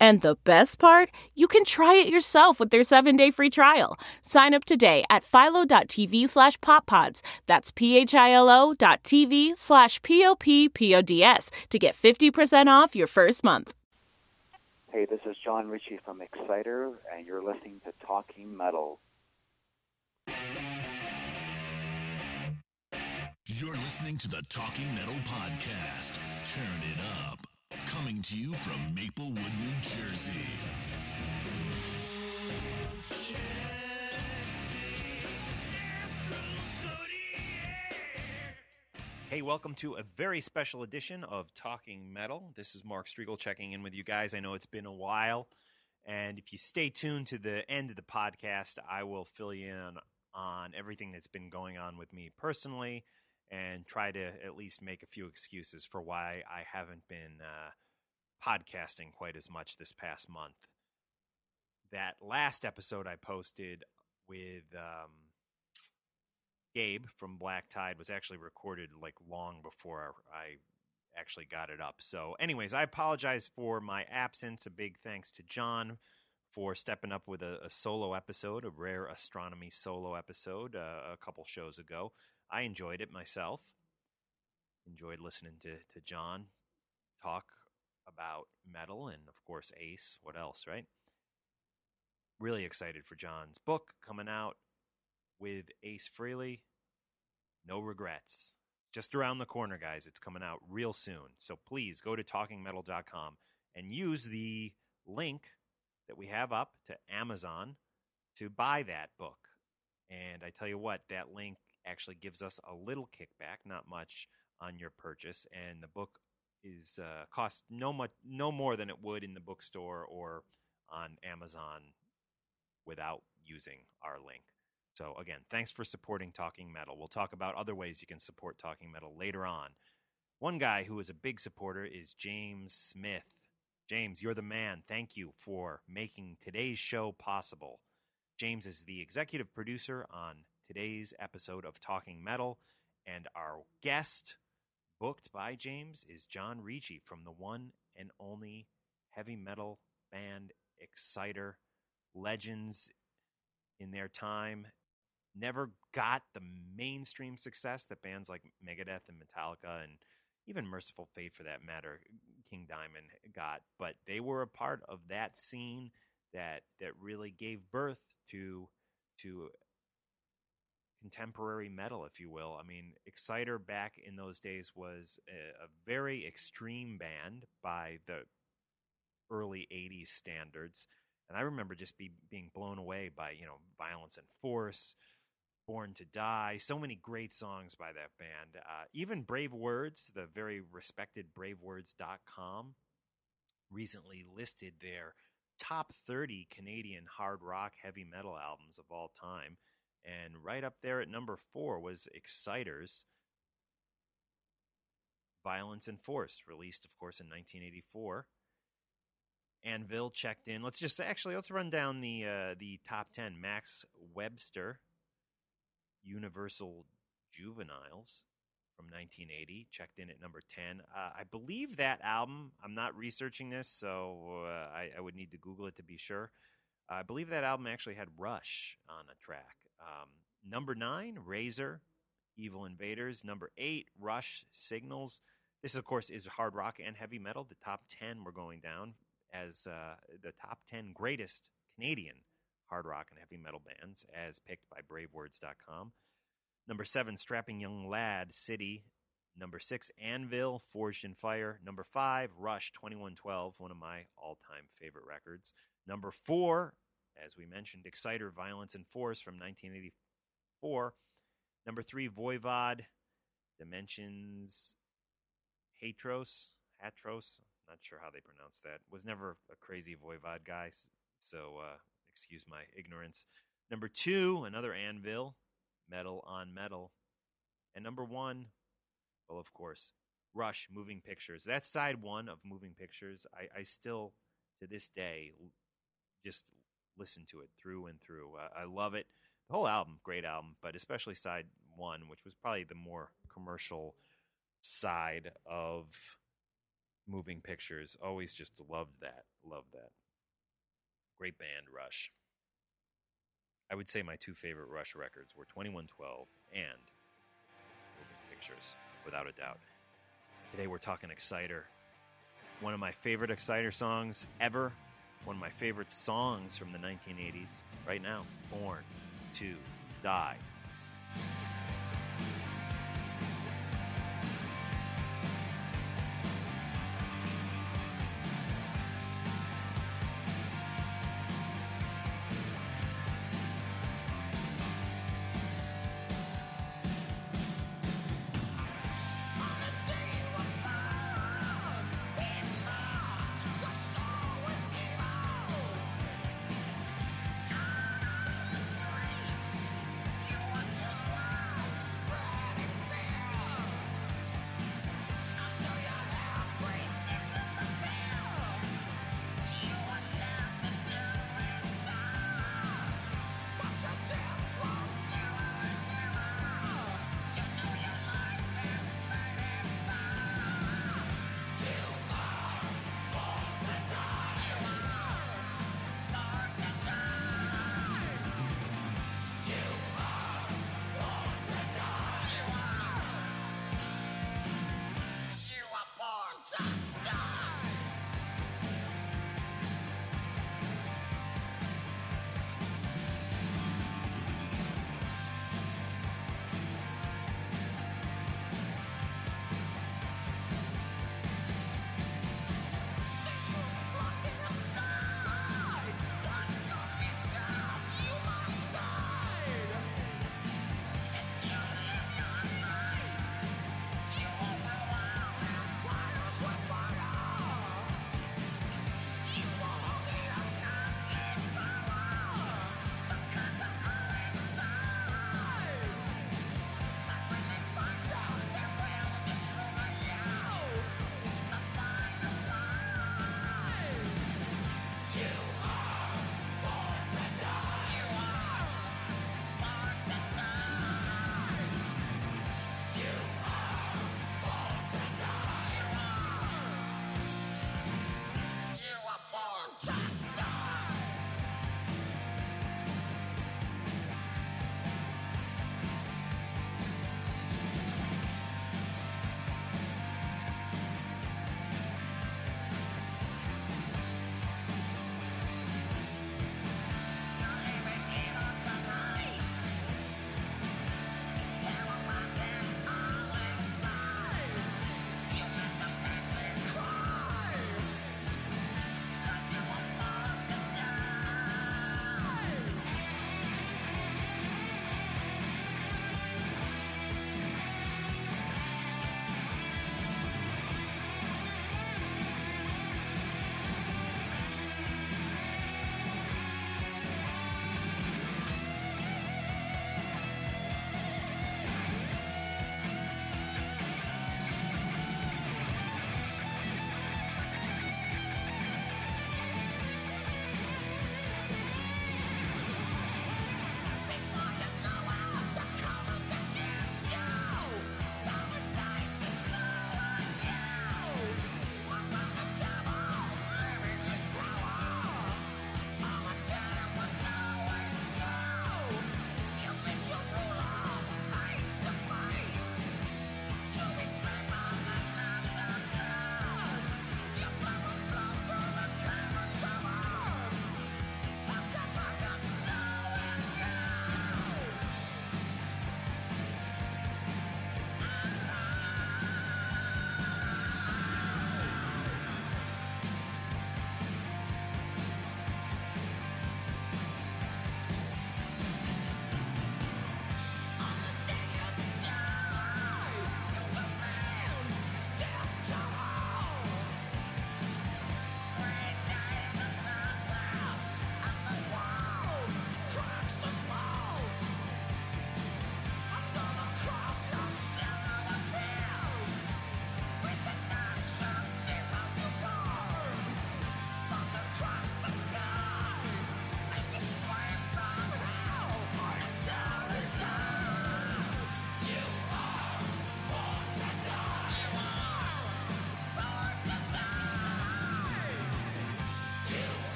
And the best part, you can try it yourself with their seven-day free trial. Sign up today at philo.tv slash poppods. That's p-h-i-l-o dot tv slash p-o-p-p-o-d-s to get 50% off your first month. Hey, this is John Ricci from Exciter, and you're listening to Talking Metal. You're listening to the Talking Metal Podcast. Turn it up. Coming to you from Maplewood, New Jersey. Hey, welcome to a very special edition of Talking Metal. This is Mark Strigl checking in with you guys. I know it's been a while, and if you stay tuned to the end of the podcast, I will fill you in on everything that's been going on with me personally and try to at least make a few excuses for why I haven't been uh, podcasting quite as much this past month. That last episode I posted with um, Gabe from Black Tide was actually recorded like long before I actually got it up. So, anyways, I apologize for my absence. A big thanks to John for stepping up with a, a solo episode, a rare Ostronomy solo episode uh, a couple shows ago. I enjoyed it myself. Enjoyed listening to, to John talk about metal and, of course, Ace. What else, right? Really excited for John's book coming out with Ace Frehley. No regrets. Just around the corner, guys. It's coming out real soon. So please go to talkingmetal.com and use the link that we have up to Amazon to buy that book. And I tell you what, that link actually gives us a little kickback, not much on your purchase, and the book is uh, costs no much no more than it would in the bookstore or on Amazon without using our link. So again, thanks for supporting Talking Metal. We'll talk about other ways you can support Talking Metal later on. One guy who is a big supporter is James Smith. James, you're the man. Thank you for making today's show possible. James is the executive producer on today's episode of Talking Metal, and our guest booked by James is John Ricci from the one and only heavy metal band Exciter, legends in their time. Never got the mainstream success that bands like Megadeth and Metallica and even Mercyful Fate, for that matter, King Diamond got, but they were a part of that scene that that really gave birth to to contemporary metal, if you will. I mean, Exciter back in those days was a, a very extreme band by the early 80s standards. And I remember just be, being blown away by, you know, Violence and Force, Born to Die, so many great songs by that band. Uh, even Brave Words, the very respected bravewords.com, recently listed their top 30 Canadian hard rock heavy metal albums of all time. And right up there at number four was Exciters Violence and Force, released, of course, in 1984. Anvil checked in. Let's just actually let's run down the uh, the top ten. Max Webster, Universal Juveniles from 1980, checked in at number 10. Uh, I believe that album. I'm not researching this, so uh, I, I, would need to Google it to be sure. I believe that album actually had Rush on a track. Um, number nine, Razor, Evil Invaders. Number eight, Rush, Signals. This, of course, is hard rock and heavy metal. The top 10 we're going down as uh, the top 10 greatest Canadian hard rock and heavy metal bands, as picked by BraveWords.com. Number seven, Strapping Young Lad, City. Number six, Anvil, Forged in Fire. Number five, Rush, 2112, one of my all time favorite records. Number four, as we mentioned, Exciter, Violence and Force from 1984. Number three, Voivod, Dimensions, Hatröss, Hatröss, not sure how they pronounce that. Was never a crazy Voivod guy, so uh, excuse my ignorance. Number two, another Anvil, Metal on Metal. And number one, well, of course, Rush, Moving Pictures. That's side one of Moving Pictures. I, I still, to this day, just listen to it through and through. Uh, I love it. The whole album, great album, but especially side one, which was probably the more commercial side of moving pictures. Always just loved that. Loved that. Great band, Rush. I would say my two favorite Rush records were 2112 and Moving Pictures, without a doubt. Today we're talking Exciter. One of my favorite Exciter songs ever. One of my favorite songs from the 1980s. Right now, Born to Die.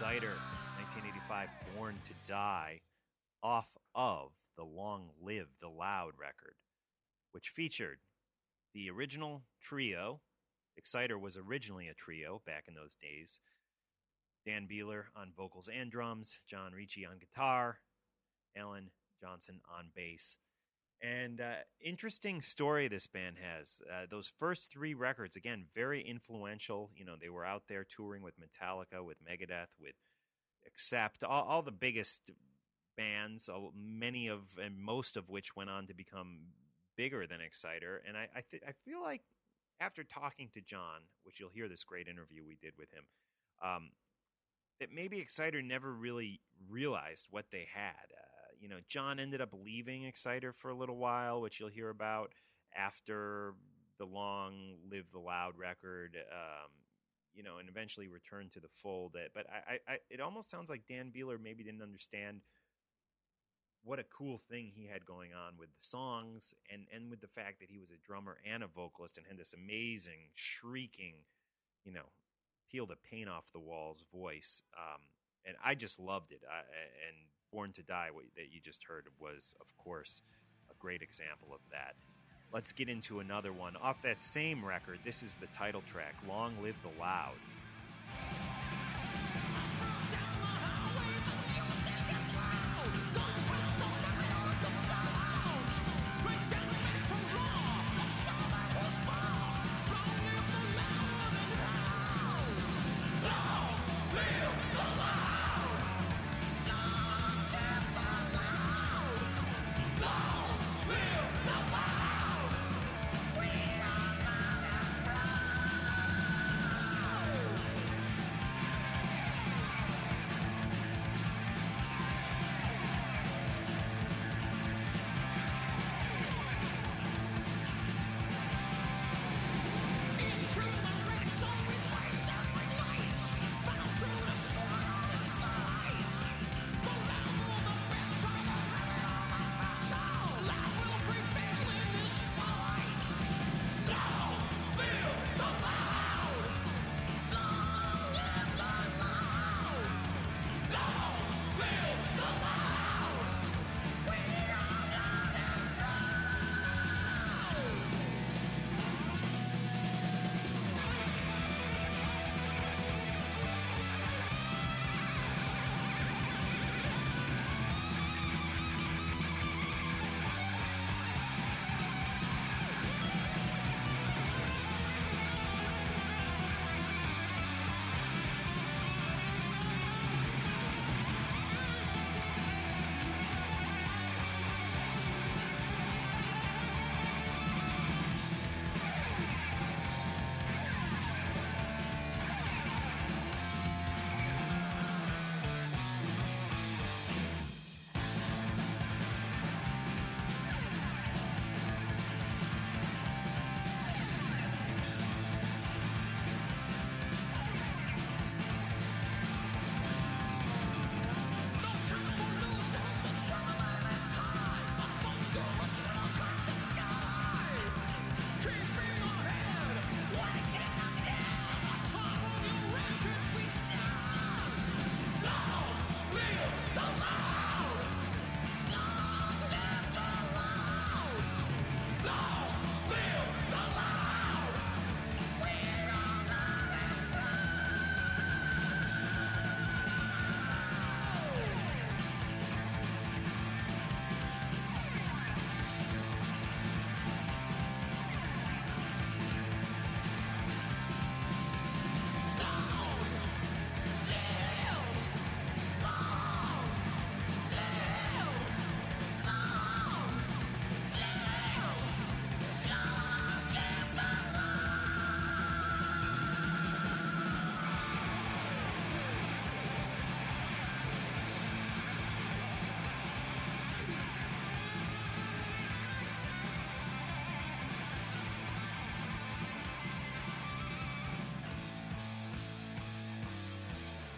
Exciter, 1985, Born to Die, off of the Long Live the Loud record, which featured the original trio. Exciter was originally a trio back in those days. Dan Beehler on vocals and drums, John Ricci on guitar, Allan Johnson on bass. And uh, interesting story this band has. Uh, those first three records, again, very influential. You know, they were out there touring with Metallica, with Megadeth, with Accept, all, all the biggest bands, many of and most of which went on to become bigger than Exciter. And I I, th- I feel like after talking to John, which you'll hear this great interview we did with him, um, that maybe Exciter never really realized what they had. Uh, you know, John ended up leaving Exciter for a little while, which you'll hear about after the long Live the Loud record. Um, you know, and eventually returned to the fold. But I, I, it almost sounds like Dan Beehler maybe didn't understand what a cool thing he had going on with the songs and, and with the fact that he was a drummer and a vocalist and had this amazing, shrieking, you know, peel the paint off the walls voice. Um, and I just loved it. I, and Born to Die, what, that you just heard, was, of course, a great example of that. Let's get into another one. Off that same record, this is the title track, Long Live the Loud.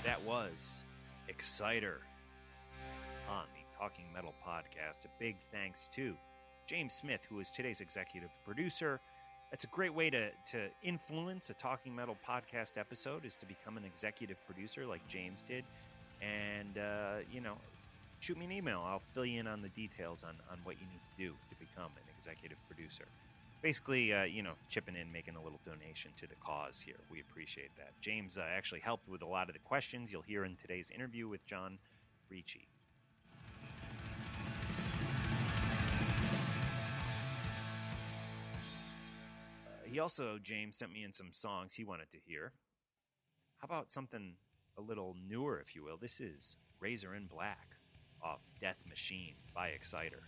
That was Exciter on the Talking Metal podcast. A big thanks to James Smith, who is today's executive producer, That's a great way to, to influence a Talking Metal podcast episode is to become an executive producer like James did. And, uh, you know, shoot me an email. I'll fill you in on the details on, on what you need to do to become an executive producer. Basically, uh, you know, chipping in, making a little donation to the cause here. We appreciate that. James uh, actually helped with a lot of the questions you'll hear in today's interview with John Ricci. Uh, he also, James, sent me in some songs he wanted to hear. How about something a little newer, if you will? This is Razor in Black off Death Machine by Exciter.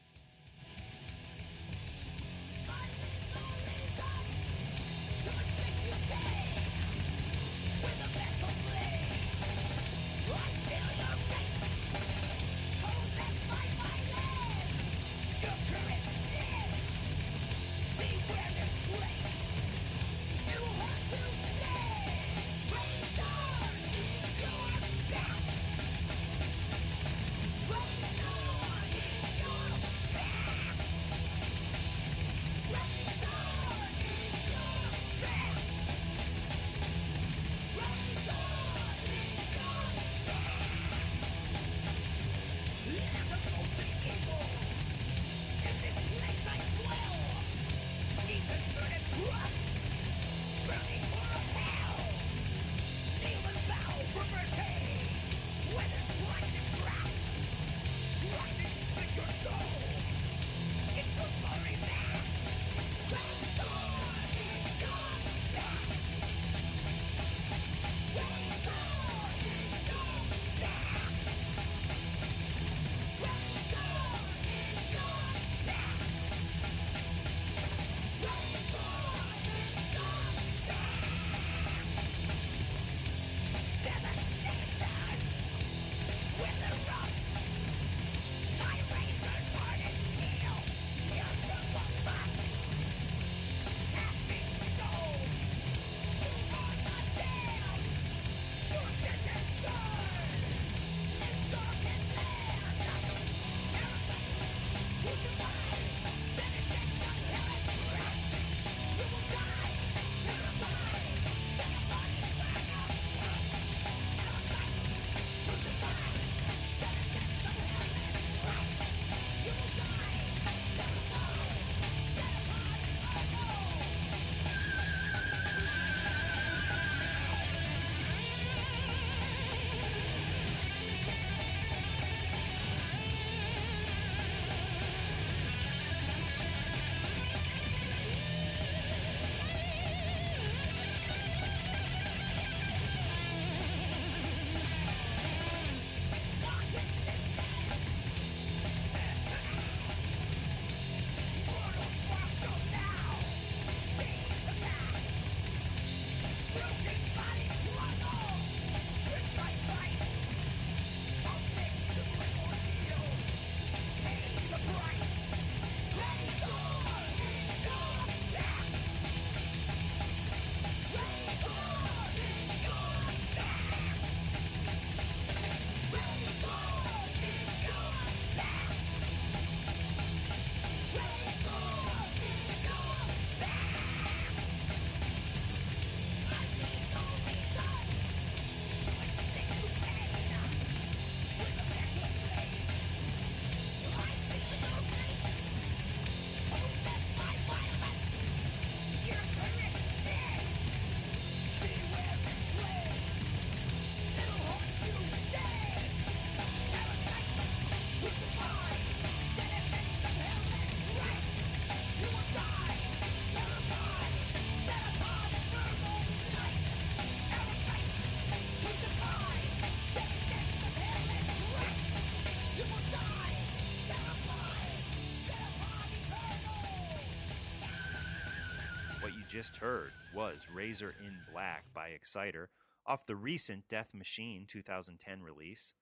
Just heard was Razor in Black by Exciter off the recent Death Machine 2010 release.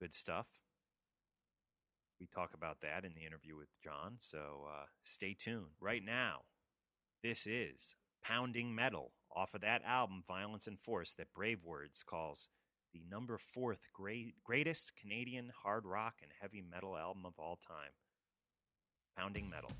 Good stuff. We talk about that in the interview with John, so uh, stay tuned. Right now, this is Pounding Metal off of that album, Violence and Force, that Brave Words calls the number fourth great, greatest Canadian hard rock and heavy metal album of all time. Pounding Metal.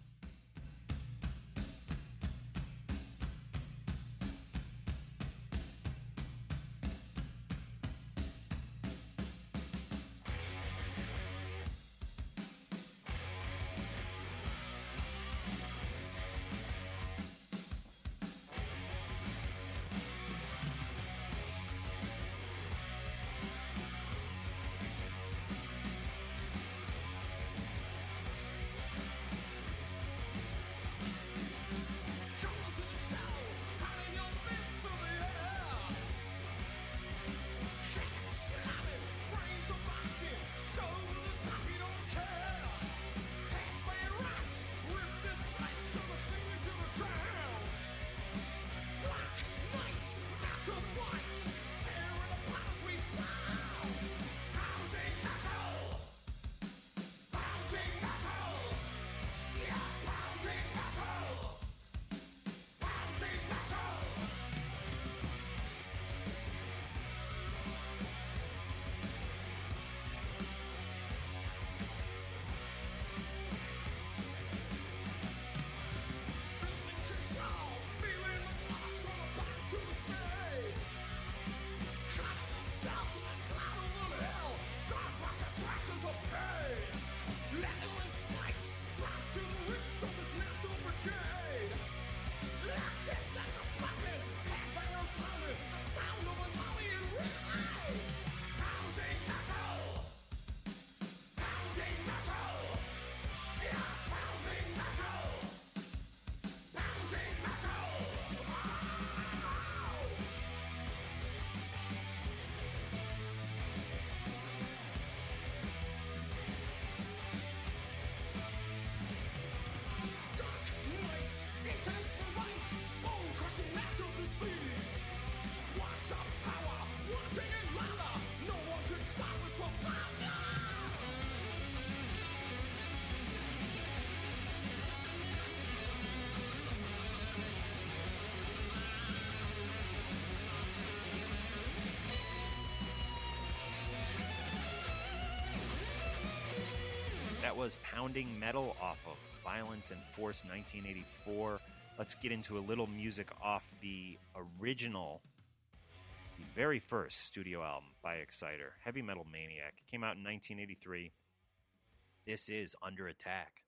That was Pounding Metal off of Violence and Force 1984. Let's get into a little music off the original, the very first studio album by Exciter, Heavy Metal Maniac. It came out in 1983. This is Under Attack.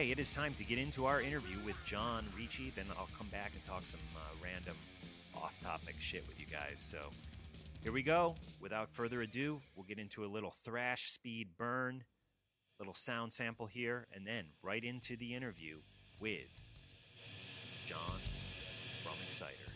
Okay, it is time to get into our interview with John Ricci. Then I'll come back and talk some uh, random off topic shit with you guys. So here we go. Without further ado, we'll get into a little thrash speed burn, little sound sample here, and then right into the interview with John from Exciter.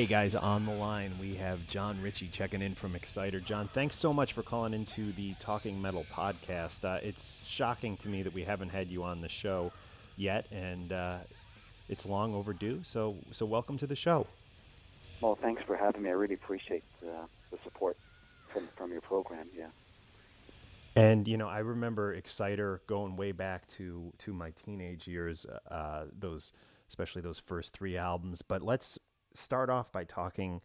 Hey guys, on the line we have John Ricci checking in from Exciter. John, thanks so much for calling into the Talking Metal podcast. Uh, it's shocking to me that we haven't had you on the show yet, and uh, it's long overdue. So, so welcome to the show. Well, thanks for having me. I really appreciate uh, the support from from your program. Yeah. And you know, I remember Exciter going way back to to my teenage years. Uh, those, especially those first three albums. But let's start off by talking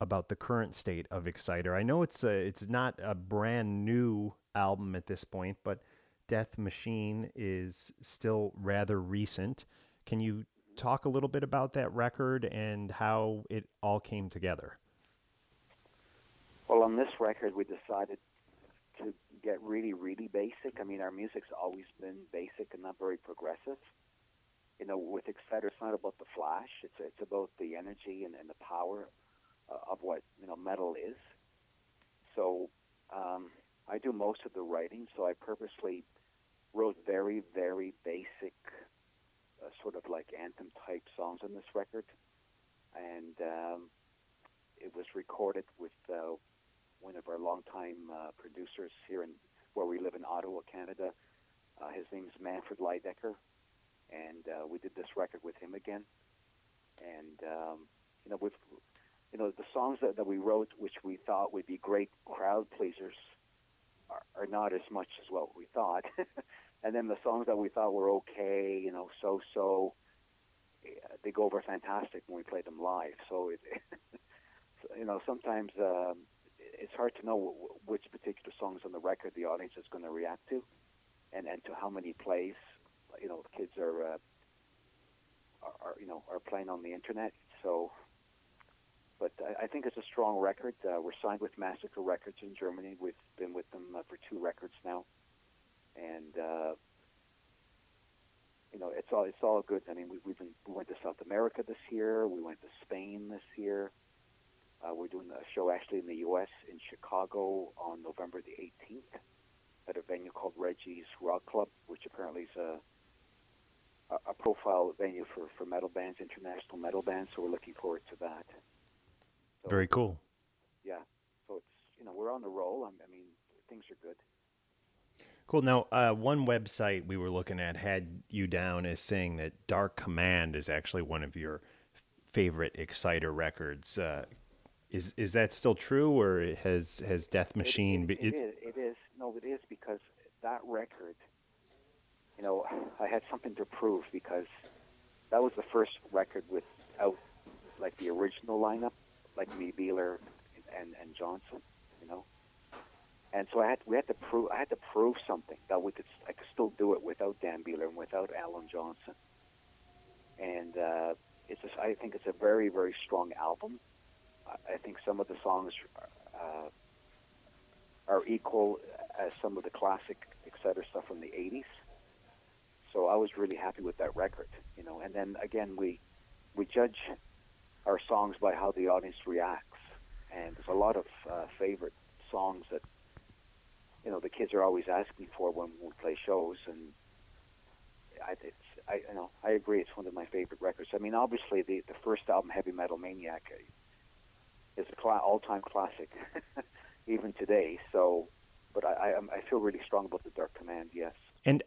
about the current state of Exciter. I know it's a, it's not a brand new album at this point, but Death Machine is still rather recent. Can you talk a little bit about that record and how it all came together? Well, on this record, we decided to get really, really basic. I mean, our music's always been basic and not very progressive. You know, with Exciter, it's not about the flash. It's it's about the energy and, and the power uh, of what you know metal is. So um, I do most of the writing. So I purposely wrote very, very basic, uh, sort of like anthem type songs on this record, and um, it was recorded with uh, one of our longtime uh, producers here in where we live in Ottawa, Canada. Uh, his name's Manfred Leidecker, and uh, we did this record with him again. And um, you know, with you know the songs that, that we wrote, which we thought would be great crowd pleasers, are, are not as much as what we thought. and then the songs that we thought were okay, you know, so so, they go over fantastic when we play them live. So it, you know, sometimes. Um, it's hard to know which particular songs on the record the audience is going to react to, and and to how many plays, you know, kids are, uh, are, are you know are playing on the internet. So, but I, I think it's a strong record. Uh, we're signed with Massacre Records in Germany. We've been with them uh, for two records now, and uh, you know it's all it's all good. I mean, we, we've been we went to South America this year. We went to Spain this year. Uh, we're doing a show actually in the U.S. in Chicago on November the 18th at a venue called Reggie's Rock Club, which apparently is a, a, profile venue for, for metal bands, international metal bands. So we're looking forward to that. So, Very cool. Yeah. So it's you know we're on the roll. I'm, I mean things are good. Cool. Now, uh, one website we were looking at had you down as saying that Dark Command is actually one of your favorite Exciter records. Uh, is is that still true, or has has Death Machine? It, it, it, is, it is. No, it is because that record. You know, I had something to prove because that was the first record without like the original lineup, like me, Beehler, and and Johnson. You know, and so I had we had to prove I had to prove something that we could I could still do it without Dan Beehler and without Allan Johnson. And uh, it's just, I think it's a very very strong album. I- I think some of the songs uh, are equal as some of the classic Exciter stuff from the '80s. So I was really happy with that record, you know. And then again, we we judge our songs by how the audience reacts, and there's a lot of uh, favorite songs that you know the kids are always asking for when we play shows, and I, it's I you know I agree it's one of my favorite records. I mean, obviously the the first album, Heavy Metal Maniac, is a cla- all-time classic, even today. So, but I, I I feel really strong about the Dark Command. Yes. And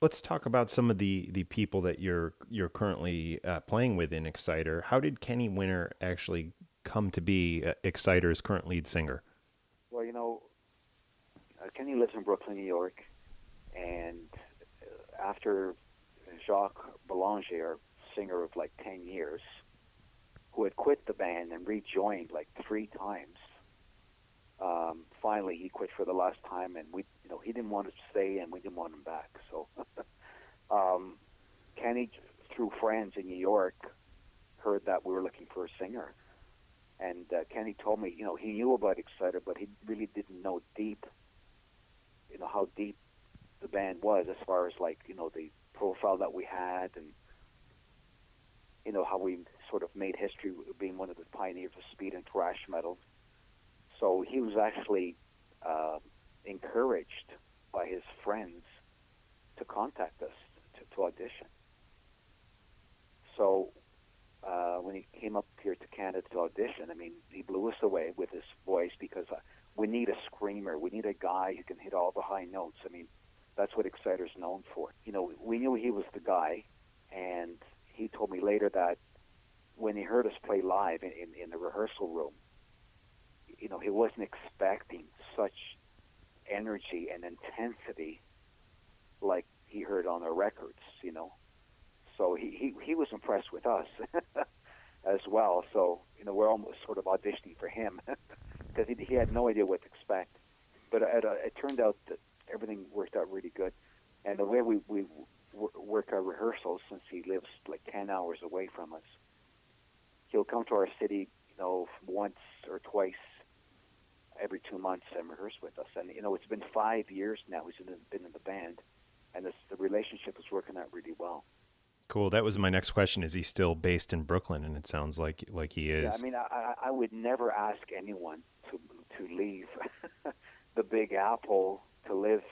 let's talk about some of the the people that you're you're currently uh, playing with in Exciter. How did Kenny Winter actually come to be uh, Exciter's current lead singer? Well, you know, uh, Kenny lives in Brooklyn, New York, and uh, after Jacques Boulanger, our singer of like 10 years, who had quit the band and rejoined like three times, um, finally he quit for the last time, and we, you know, he didn't want to stay, and we didn't want him back. So, um, Kenny, through friends in New York, heard that we were looking for a singer, and uh, Kenny told me, you know, he knew about Exciter, but he really didn't know deep, you know, how deep the band was as far as like, you know, the profile that we had and, you know, how we sort of made history being one of the pioneers of speed and thrash metal. So he was actually uh, encouraged by his friends to contact us to, to audition. So uh, when he came up here to Canada to audition, I mean, he blew us away with his voice because uh, we need a screamer. We need a guy who can hit all the high notes. I mean, that's what Exciter's known for. You know, we knew he was the guy, and he told me later that when he heard us play live in, in, in the rehearsal room, you know, he wasn't expecting such energy and intensity like he heard on the records, you know. So he, he, he was impressed with us as well. So, you know, we're almost sort of auditioning for him because he, he had no idea what to expect. But it, it turned out that everything worked out really good. And the way we, we work our rehearsals, since he lives like 10 hours away from us, he'll come to our city, you know, once or twice every two months and rehearse with us. And, you know, it's been five years now he's been in the band, and this, the relationship is working out really well. Cool. That was my next question. Is he still based in Brooklyn? And it sounds like like he is. Yeah, I mean, I, I- I would never ask anyone to to leave the Big Apple to live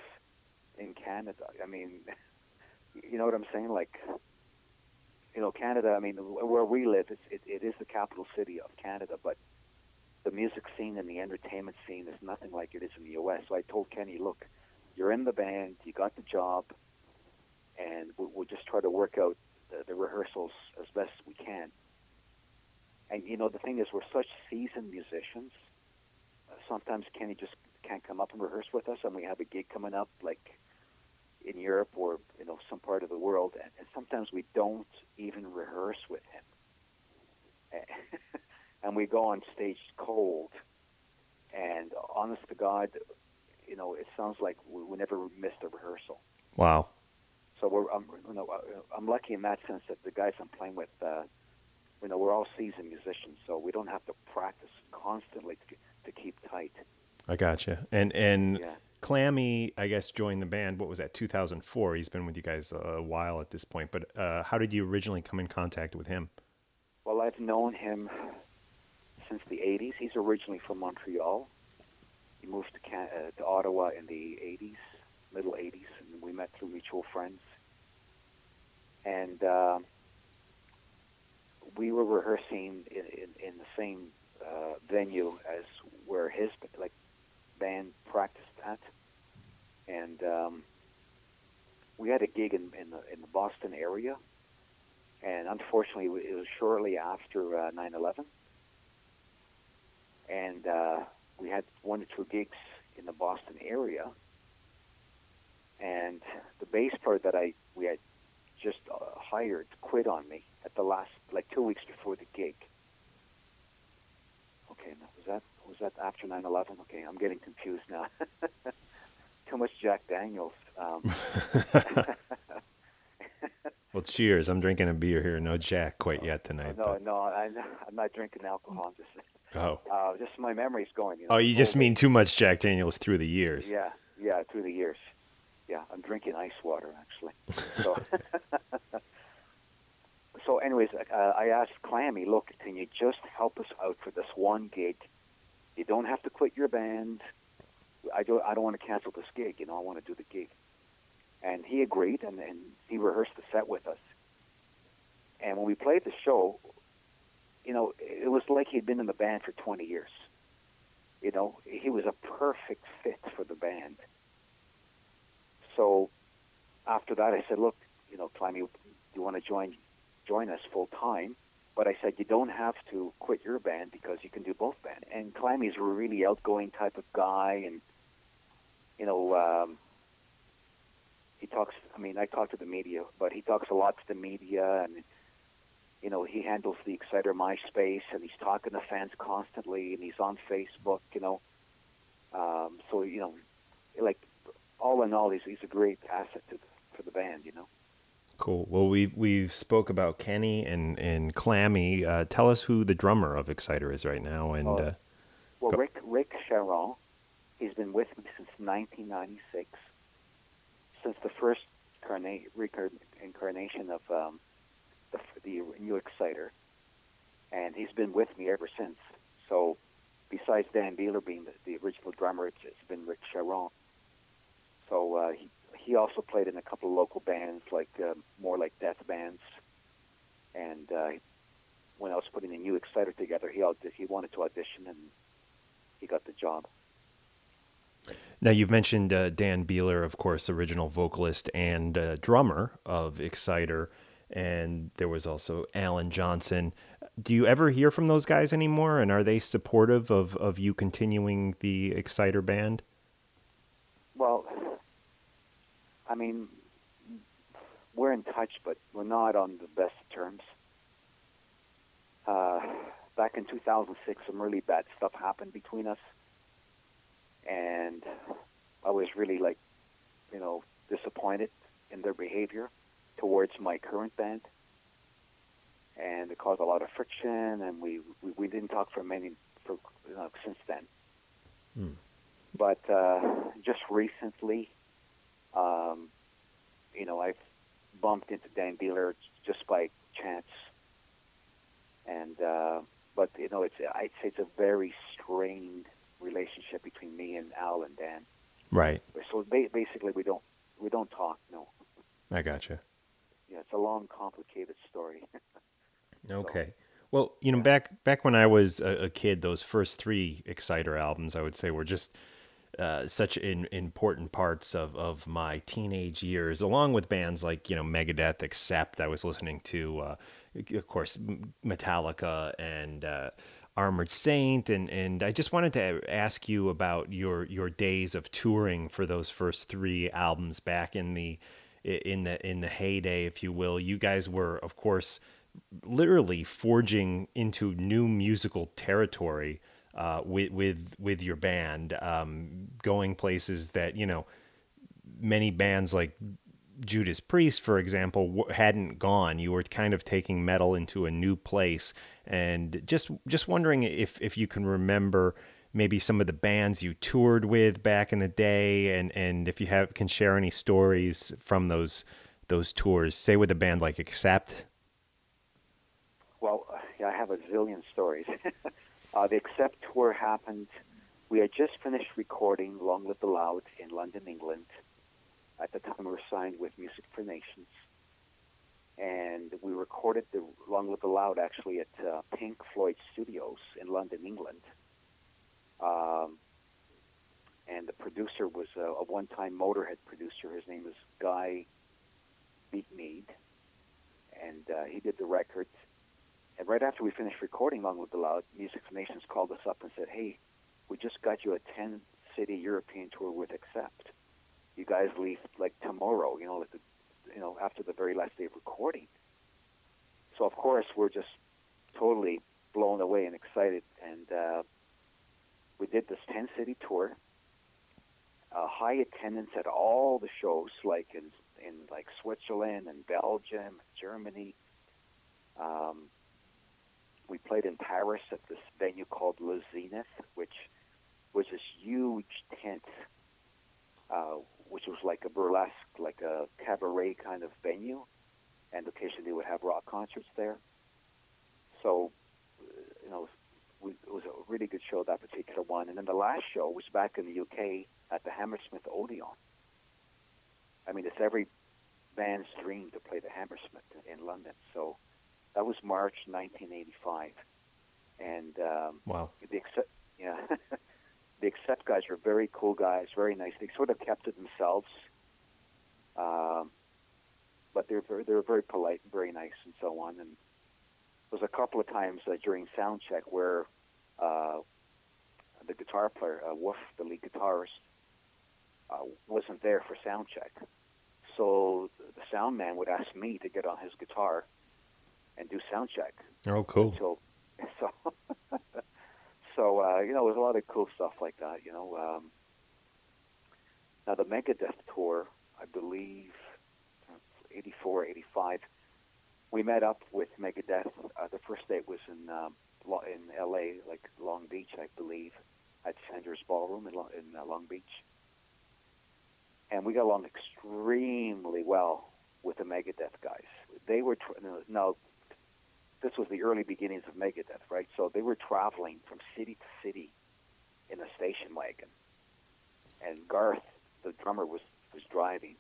in Canada. I mean, you know what I'm saying? Like, you know, Canada. I mean, where we live, it's, it, it is the capital city of Canada, but the music scene and the entertainment scene is nothing like it is in the U.S. So I told Kenny, look, you're in the band, you got the job, and we'll, just try to work out the, the rehearsals as best we can. And you know, the thing is, we're such seasoned musicians. Uh, sometimes Kenny just can't come up and rehearse with us, and we have a gig coming up, like in Europe or you know some part of the world, and, and sometimes we don't even rehearse with him, and we go on stage cold. And honest to God, you know, it sounds like we, we never missed a rehearsal. Wow. So we're, I'm, you know, I'm lucky in that sense that the guys I'm playing with, uh, you know, we're all seasoned musicians, so we don't have to practice constantly to, to keep tight. I gotcha. And and Yeah. Clammy, I guess, joined the band. What was that? 2004. He's been with you guys a while at this point. But uh, how did you originally come in contact with him? Well, I've known him since the 80s. He's originally from Montreal. He moved to, Can- uh, to Ottawa in the 80s, middle 80s, and we met through mutual friends. And uh, we were rehearsing in, in, in the same uh, venue as where his like band practiced at, and um, we had a gig in, in the in the Boston area, and unfortunately it was shortly after uh, 9/11, and uh, we had one or two gigs in the Boston area, and the bass player that I we had just uh, hired quit on me at the last like two weeks before the gig. Okay, now, was that was that after 9/11? Okay, I'm getting confused now. Too much Jack Daniels. Um, Well, cheers. I'm drinking a beer here. No Jack quite yet tonight. no, but- no, I, I'm not drinking alcohol. I'm just Oh. uh, just my memory's going. You know, Oh, you just mean too much Jack Daniels through the years. Yeah, yeah, through the years. Yeah, I'm drinking ice water actually. So, so anyways, uh, I asked Clammy, look, can you just help us out for this one gig? You don't have to quit your band. I don't. I don't want to cancel this gig. You know, I want to do the gig. And he agreed, and, and he rehearsed the set with us. And when we played the show, you know, it was like he'd been in the band for 20 years. You know, he was a perfect fit for the band. So after that, I said, look, you know, Clammy, do you want to join join us full time? But I said, you don't have to quit your band because you can do both bands. And Clammy's a really outgoing type of guy, and you know, um, he talks. I mean, I talk to the media, but he talks a lot to the media, and you know, he handles the Exciter MySpace, and he's talking to fans constantly, and he's on Facebook. You know, um, so you know, like all in all, he's he's a great asset to the, for the band. You know. Cool. Well, we we've spoke about Kenny and and Clammy. Uh, tell us who the drummer of Exciter is right now, and Oh. uh, Well, Go- Rick Rik Charron, he's been with me since 1996, since the first carna- recar- incarnation of um, the, the new Exciter, and he's been with me ever since. So, besides Dan Beehler being the, the original drummer, it's, it's been Rik Charron. So uh, he he also played in a couple of local bands, like um, more like death bands, and uh, when I was putting the new Exciter together. He aud- he wanted to audition, and he got the job. Now you've mentioned uh, Dan Beehler, of course, original vocalist and uh, drummer of Exciter, and there was also Allan Johnson. Do you ever hear from those guys anymore? And are they supportive of, of you continuing the Exciter band? Well, I mean, we're in touch, but we're not on the best terms. Uh, back in 2006, some really bad stuff happened between us, and I was really like, you know, disappointed in their behavior towards my current band, and it caused a lot of friction, and we we, we didn't talk for many for you know, since then. But uh, just recently, um, you know, I've bumped into Dan Beehler just by chance, and uh, but you know, it's I'd say it's a very strained relationship between me and Al and Dan. Right. So ba- basically, we don't we don't talk. No, I gotcha. Yeah, it's a long, complicated story. Okay. Well, you know, back back when I was a, a kid, those first three Exciter albums, I would say, were just uh, such in, important parts of, of my teenage years, along with bands like you know Megadeth, Accept. I was listening to, uh, of course, Metallica and uh, Armored Saint, and and I just wanted to ask you about your your days of touring for those first three albums back in the in the in the heyday, if you will. You guys were, of course literally forging into new musical territory uh, with with with your band, um, going places that you know many bands like Judas Priest, for example, hadn't gone. You were kind of taking metal into a new place, and just just wondering if if you can remember maybe some of the bands you toured with back in the day, and and if you have can share any stories from those those tours. Say with a band like Accept. Well, I have a zillion stories. uh, the Accept tour happened. We had just finished recording Long Live the Loud in London, England. At the time, we were signed with Music for Nations. And we recorded the Long Live the Loud actually at uh, Pink Floyd Studios in London, England. Um, and the producer was a, a one-time Motorhead producer. His name is Guy Bidmead. And uh, he did the record. And right after we finished recording Long Live the Loud, Music Nations called us up and said, "Hey, we just got you a ten-city European tour with Accept. You guys leave like tomorrow. You know, like the, you know, after the very last day of recording." So of course we're just totally blown away and excited, and uh, we did this ten-city tour. Uh, high attendance at all the shows, like in in like Switzerland and Belgium, and Germany. Um, we played in Paris at this venue called Le Zenith, which was this huge tent, uh, which was like a burlesque, like a cabaret kind of venue, and occasionally would have rock concerts there. So, uh, you know, it was a really good show that particular one. And then the last show was back in the UK at the Hammersmith Odeon. I mean, it's every band's dream to play the Hammersmith in London. So that was March 1985, and um, Wow. the accept, yeah, the accept guys were very cool guys, very nice. They sort of kept to themselves, um, but they're very, they're very polite and very nice and so on. And there was a couple of times uh, during sound check where uh, the guitar player, uh, Wolf, the lead guitarist, uh, wasn't there for sound check. So the sound man would ask me to get on his guitar and do sound check. Oh, cool. So, so, so uh, you know, there's a lot of cool stuff like that. You know, um, now the Megadeth tour, I believe, '84, '85. We met up with Megadeth. Uh, the first date was in um, in L.A., like Long Beach, I believe, at Sanders Ballroom in, Lo- in uh, Long Beach. And we got along extremely well with the Megadeth guys. They were no, now this was the early beginnings of Megadeth, right? So they were traveling from city to city in a station wagon, and Garth, the drummer, was was driving,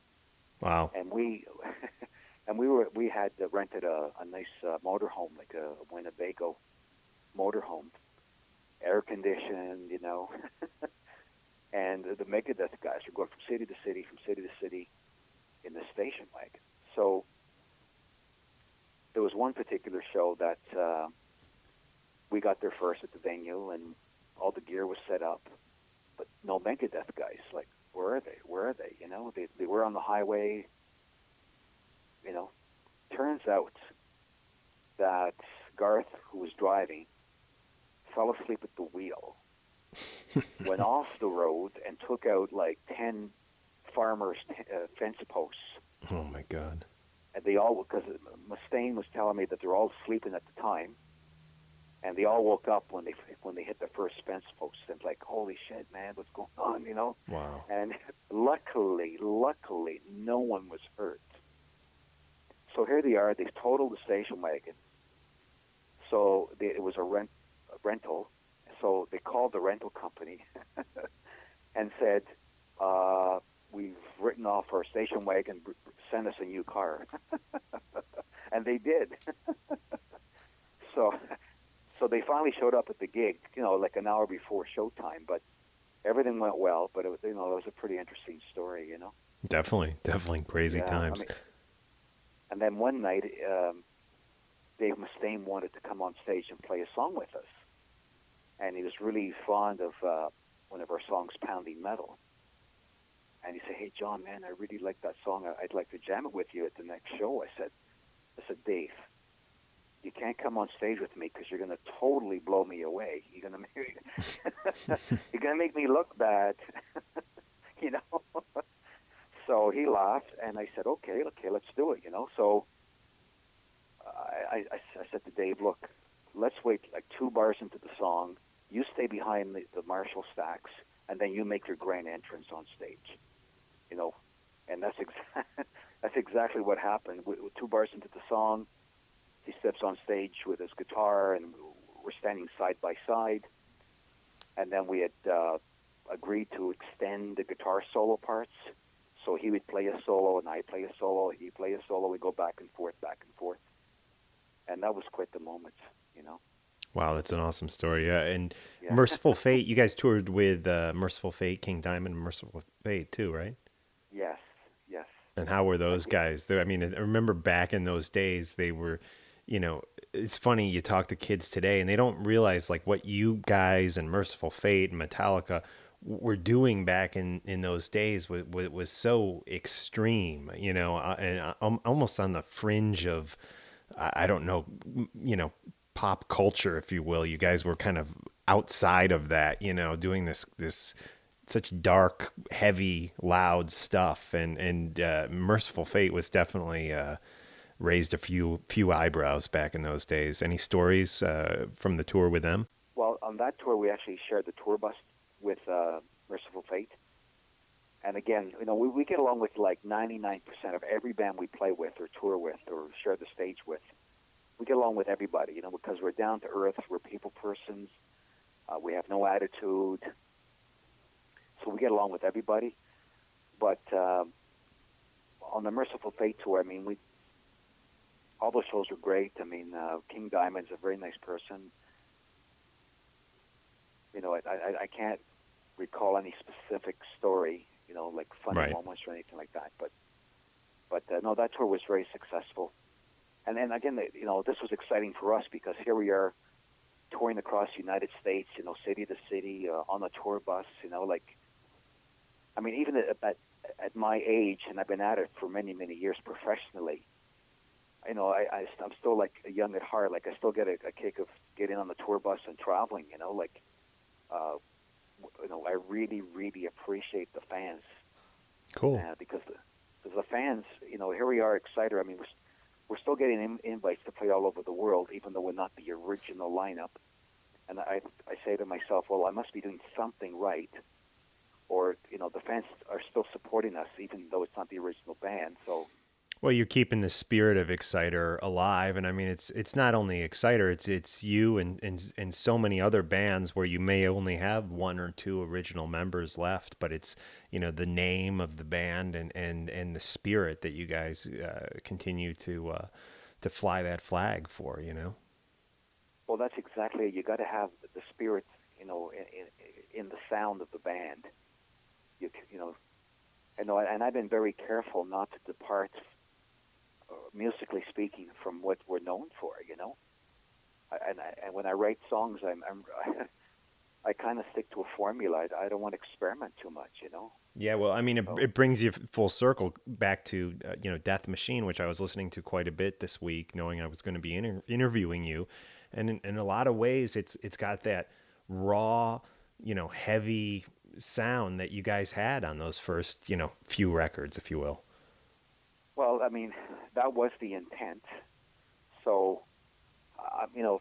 Wow. and we and we were we had uh, rented a, a nice uh, motorhome, like a Winnebago, motorhome, air conditioned, you know. and the Megadeth guys were going from city to city, from city to city in the station wagon. So there was one particular show that uh, we got there first at the venue, and all the gear was set up, but no Megadeth guys. Like, where are they? Where are they? You know, they they were on the highway. You know, turns out that Garth, who was driving, fell asleep at the wheel, went off the road, and took out like ten farmers' t- uh, fence posts Oh my god. and they all because Mustaine was telling me that they're all sleeping at the time, and they all woke up when they when they hit the first fence post and like, holy shit, man, what's going on? You know. Wow. And luckily, luckily, no one was hurt. So here they are. They've totaled the station wagon. So they, it was a rent a rental. So they called the rental company and said, uh, "We've written off our station wagon. Send us a new car." and they did. so, so they finally showed up at the gig. You know, like an hour before showtime, but everything went well. But it was, you know, it was a pretty interesting story. You know. Definitely, definitely crazy Yeah, I times. mean- and then one night, um, Dave Mustaine wanted to come on stage and play a song with us, and he was really fond of uh, one of our songs, "Pounding Metal." And he said, "Hey, John, man, I really like that song. I'd like to jam it with you at the next show." I said, "I said, Dave, you can't come on stage with me because you're going to totally blow me away. You're going to make you're going to make me look bad, you know." So he laughed, and I said, "Okay, okay, let's do it." You know, so I, I, I said to Dave, "Look, let's wait like two bars into the song. You stay behind the, the Marshall stacks, and then you make your grand entrance on stage." You know, and that's ex- that's exactly what happened. We- two bars into the song, he steps on stage with his guitar, and we're standing side by side. And then we had uh, agreed to extend the guitar solo parts. So he would play a solo, and I play a solo. He play a solo. We go back and forth, back and forth, and that was quite the moment, you know. Wow, that's an awesome story. Yeah, and Yeah. Mercyful Fate. You guys toured with uh, Mercyful Fate, King Diamond, and Mercyful Fate too, right? Yes, yes. And how were those guys? I mean, I remember back in those days, they were, you know, it's funny. You talk to kids today, and they don't realize like what you guys and Mercyful Fate and Metallica were doing back in in those days was was, so extreme, you know, uh, and uh, almost on the fringe of, I don't know, you know, pop culture, if you will. You guys were kind of outside of that, you know, doing this this such dark, heavy, loud stuff, and and uh, Mercyful Fate was definitely uh, raised a few few eyebrows back in those days. Any stories uh, from the tour with them? Well, on that tour, we actually shared the tour bus with uh, Mercyful Fate. And again, you know, we, we get along with like 99% of every band we play with or tour with or share the stage with. We get along with everybody, you know, because we're down to earth, we're people persons, uh, we have no attitude. So we get along with everybody. But um, on the Mercyful Fate tour, I mean, we all those shows were great. I mean, uh, King Diamond's a very nice person you know, I, I, I can't recall any specific story, you know, like funny Right. moments or anything like that. But, but uh, no, that tour was very successful. And then again, you know, this was exciting for us because here we are touring across the United States, you know, city to city uh, on a tour bus, you know, like, I mean, even at, at at my age, and I've been at it for many, many years professionally. You know, I, I I'm still like young at heart. Like I still get a, a kick of getting on the tour bus and traveling. You know, like uh, you know, I really, really appreciate the fans Cool. uh, because the, because the fans, you know, here we are, Exciter. I mean, we're, we're still getting in, invites to play all over the world, even though we're not the original lineup. And I, I say to myself, well, I must be doing something right, or you know, the fans are still supporting us, even though it's not the original band. So Well, you're keeping the spirit of Exciter alive, and I mean, it's it's not only Exciter, it's it's you and and and so many other bands where you may only have one or two original members left, but it's you know the name of the band and and and the spirit that you guys uh, continue to uh, to fly that flag for. You know. Well, that's exactly. You got to have the spirit, you know, in, in, in the sound of the band. You, you know, and and I've been very careful not to depart, musically speaking, from what we're known for. You know, I, and I, and when I write songs, I'm, I'm I kind of stick to a formula. I, I don't want to experiment too much. You know. Yeah, well, I mean, it, it brings you full circle back to uh, you know Death Machine, which I was listening to quite a bit this week, knowing I was going to be inter- interviewing you, and in, in a lot of ways, it's it's got that raw, you know, heavy sound that you guys had on those first you know few records, if you will. Well, I mean, that was the intent. So, uh, you know,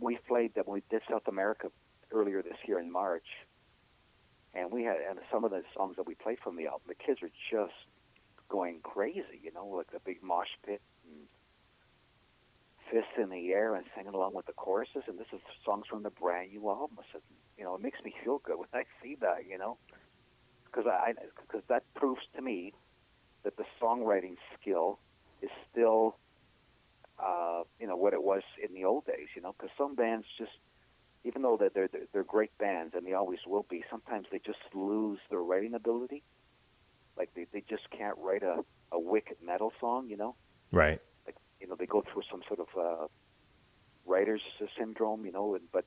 we played that when we did South America earlier this year in March, and we had and some of the songs that we played from the album, the kids are just going crazy. You know, like the big mosh pit and fists in the air and singing along with the choruses. And this is songs from the brand new album. I said, you know, it makes me feel good when I see that. You know, because I because that proves to me that the songwriting skill is still, uh, you know, what it was in the old days. You know, because some bands just, even though they're, they're they're great bands and they always will be, sometimes they just lose their writing ability. Like they they just can't write a a wicked metal song. You know, Right. like you know they go through some sort of uh, writer's syndrome. You know, and but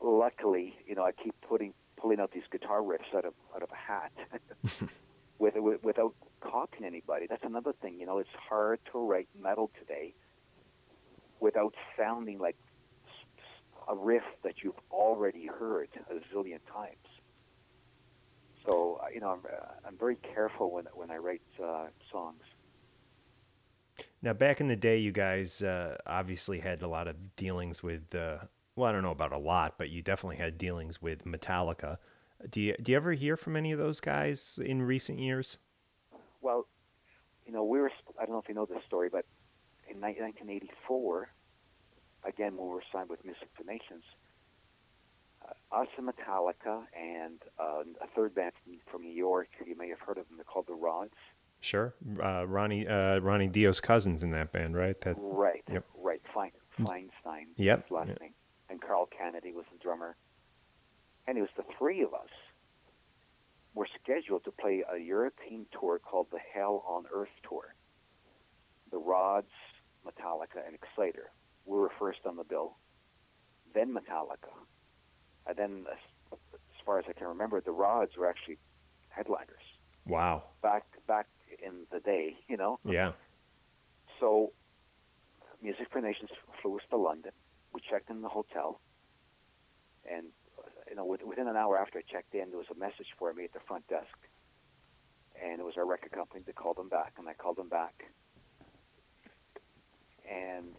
luckily, you know, I keep putting pulling out these guitar riffs out of out of a hat. with, with without copying anybody. That's another thing. You know, it's hard to write metal today without sounding like a riff that you've already heard a zillion times. So uh, you know, I'm, uh, I'm very careful when when I write uh, songs. Now, back in the day, you guys uh, obviously had a lot of dealings with. Uh, well, I don't know about a lot, but you definitely had dealings with Metallica. Do you do you ever hear from any of those guys in recent years? Well, you know, we were, I don't know if you know this story, but in 1984, again, when we were signed with Music for Nations, uh, us and Metallica and uh, a third band from, from New York, you may have heard of them. They're called the Rods. Sure. Uh, Ronnie uh, Ronnie Dio's cousins in that band, right? That Right. Yep. Right. Fein, Feinstein. Yep, last yep. name. And Carl Canedy was the drummer. And it was the three of us were scheduled to play a European tour called the Hell on Earth tour. The Rods, Metallica, and Exciter. We were first on the bill. Then Metallica. And then, as, as far as I can remember, the Rods were actually headliners wow. back back in the day. You know. Yeah. So, Music for Nations flew us to London. We checked in the hotel, and you know, with, within an hour after I checked in, there was a message for me at the front desk, and it was our record company that called them back, and I called them back, and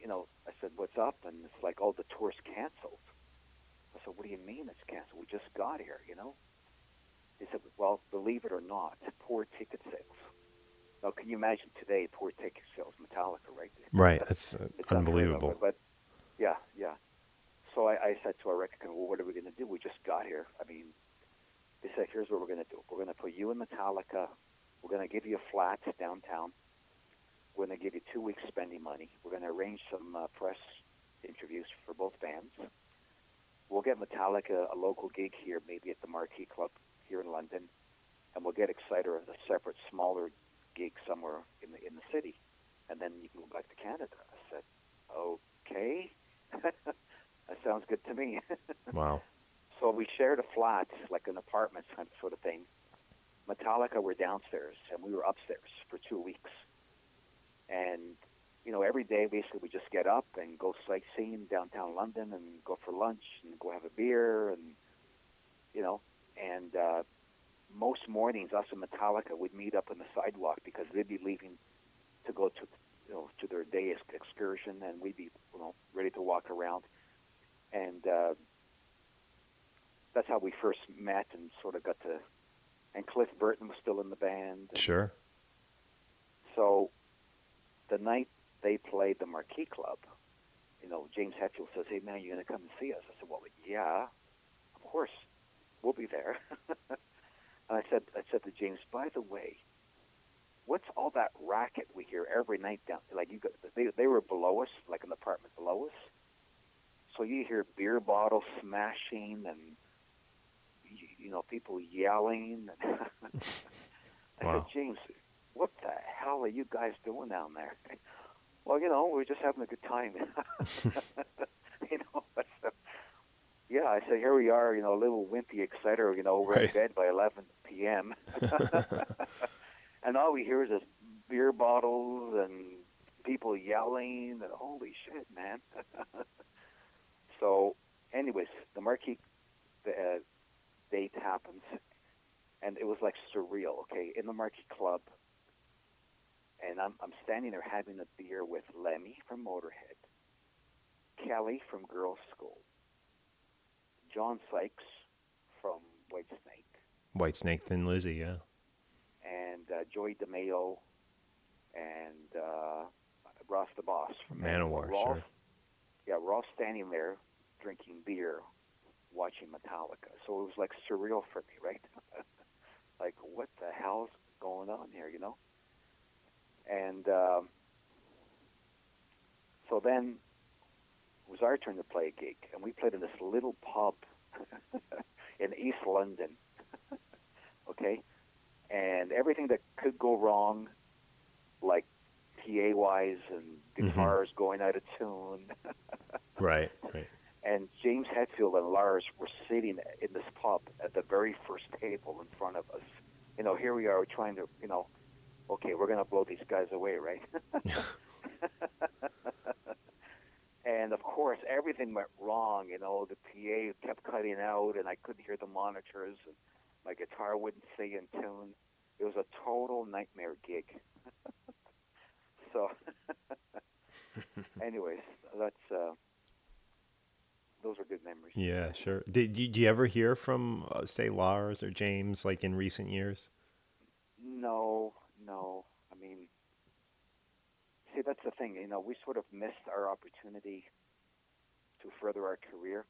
you know, I said, "What's up?" And it's like, "Oh, the tour's canceled." I said, "What do you mean it's canceled? We just got here, you know." They said, "Well, believe it or not, poor ticket sales." Now, can you imagine today poor ticket sales, Metallica, right? Right. That's uh, It's unbelievable. But, yeah, yeah. So I, I said to our record company, well, what are we going to do? We just got here. I mean, they said, here's what we're going to do. We're going to put you in Metallica. We're going to give you a flat downtown. We're going to give you two weeks spending money. We're going to arrange some uh, press interviews for both bands. We'll get Metallica a local gig here, maybe at the Marquee Club here in London, and we'll get Exciter a separate, smaller gig somewhere in the in the city, and then you can go back to Canada. I said, okay, that sounds good to me. Wow. so we shared a flat, like an apartment sort of thing. Metallica were downstairs, and we were upstairs for two weeks. And you know, every day basically we just get up and go sightseeing downtown London, and go for lunch, and go have a beer, and you know, and uh, most mornings us and Metallica would meet up on the sidewalk because they'd be leaving to go to you know to their day excursion, and we'd be you know ready to walk around, and uh, that's how we first met and sort of got to. And Cliff Burton was still in the band. and Sure. So the night they played the Marquee Club, you know, James Hetfield says, "Hey man, you're gonna come and see us?" I said, "Well, yeah, of course, we'll be there." and I said, I said to James, "By the way, what's all that racket we hear every night down? Like you, got, they they were below us, like an apartment below us. So you hear beer bottles smashing and you, know people yelling. And I Wow. said, James, what the hell are you guys doing down there? Well, you know, we're just having a good time. you know, that's the, uh, yeah. I said, here we are, you know, a little wimpy exciter. You know, we're Right. in bed by 11 p.m. and all we hear is this beer bottles and people yelling and holy shit, man. So, anyways, the marquee the, uh, date happens, and it was like surreal. Okay, in the marquee club, and I'm I'm standing there having a beer with Lemmy from Motorhead, Kelly from Girls School, John Sykes from Whitesnake, White Snake, Thin Lizzy, yeah. and uh, Joey DeMaio, and uh, Ross the Boss from Manowar, We're sure. Yeah, we're all standing there drinking beer, watching Metallica. So it was like surreal for me, right? like, what the hell's going on here, you know? And um, so then it was our turn to play a gig, and we played in this little pub in East London. okay, and everything that could go wrong, like PA wise and Mhm. guitars going out of tune. Right, right. And James Hetfield and Lars were sitting in this pub at the very first table in front of us. You know, here we are trying to, you know, okay, we're going to blow these guys away, right? and of course, everything went wrong. You know, the PA kept cutting out, and I couldn't hear the monitors, and my guitar wouldn't stay in tune. It was a total nightmare gig. so, anyways, that's uh, those are good memories. Yeah, sure. Did you, did you ever hear from, uh, say, Lars or James, like in recent years? No, no. I mean, see, that's the thing. You know, we sort of missed our opportunity to further our career.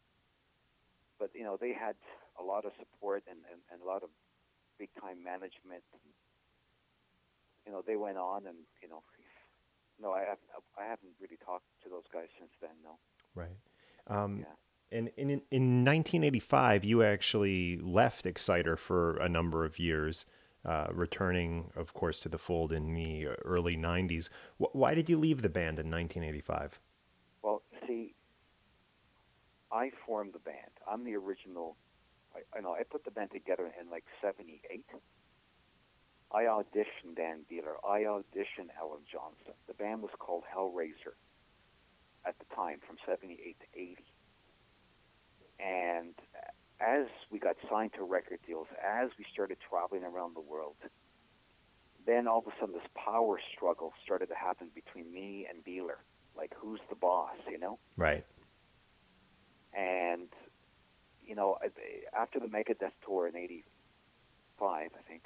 But you know, they had a lot of support and, and, and a lot of big time management. You know, they went on, and you know, no, I have, I haven't really talked to those guys since then. No. Right. Um, Yeah. And in, in 1985, you actually left Exciter for a number of years, uh, returning, of course, to the fold in the early 90s. Wh- why did you leave the band in 1985? Well, see, I formed the band. I'm the original. I, I know I put the band together in like '78. I auditioned Dan Beehler. I auditioned Allan Johnson. The band was called Hellraiser at the time, from '78 to '80. And as we got signed to record deals, as we started traveling around the world, then all of a sudden this power struggle started to happen between me and Beehler. Like, who's the boss, you know? Right. And, you know, after the Megadeth tour in 85, I think,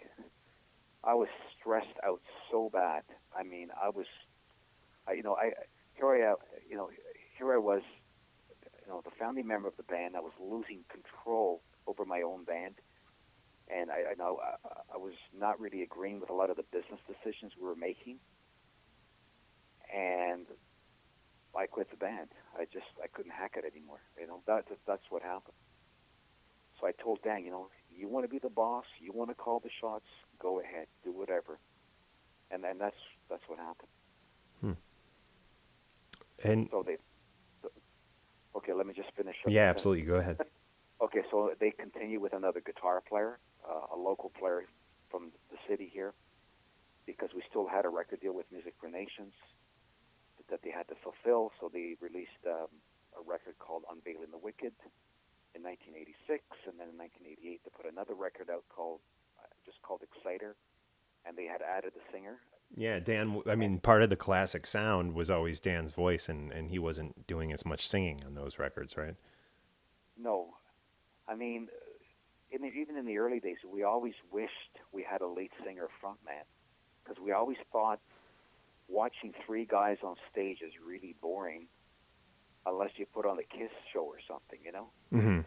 I was stressed out so bad. I mean, I was, I, you know, I, I, you know, here I was, you know, the founding member of the band. I was losing control over my own band. And I, I know I, I was not really agreeing with a lot of the business decisions we were making. And I quit the band. I just I couldn't hack it anymore. You know that that- that's what happened. So I told Dan, you know, you want to be the boss, you want to call the shots, go ahead, do whatever. And then that's that's what happened. Hmm. And So they, okay, let me just finish. up yeah, absolutely. Go ahead. Okay, so they continue with another guitar player, uh, a local player from the city here, because we still had a record deal with Music for Nations that they had to fulfill. So they released um, a record called Unveiling the Wicked in 1986, and then in 1988 they put another record out called uh, just called Exciter, and they had added the singer. Yeah, Dan. I mean, part of the classic sound was always Dan's voice, and, and he wasn't doing as much singing on those records, right? No, I mean, in the, even in the early days, we always wished we had a lead singer frontman because we always thought watching three guys on stage is really boring unless you put on a Kiss show or something, you know. Mm-hmm.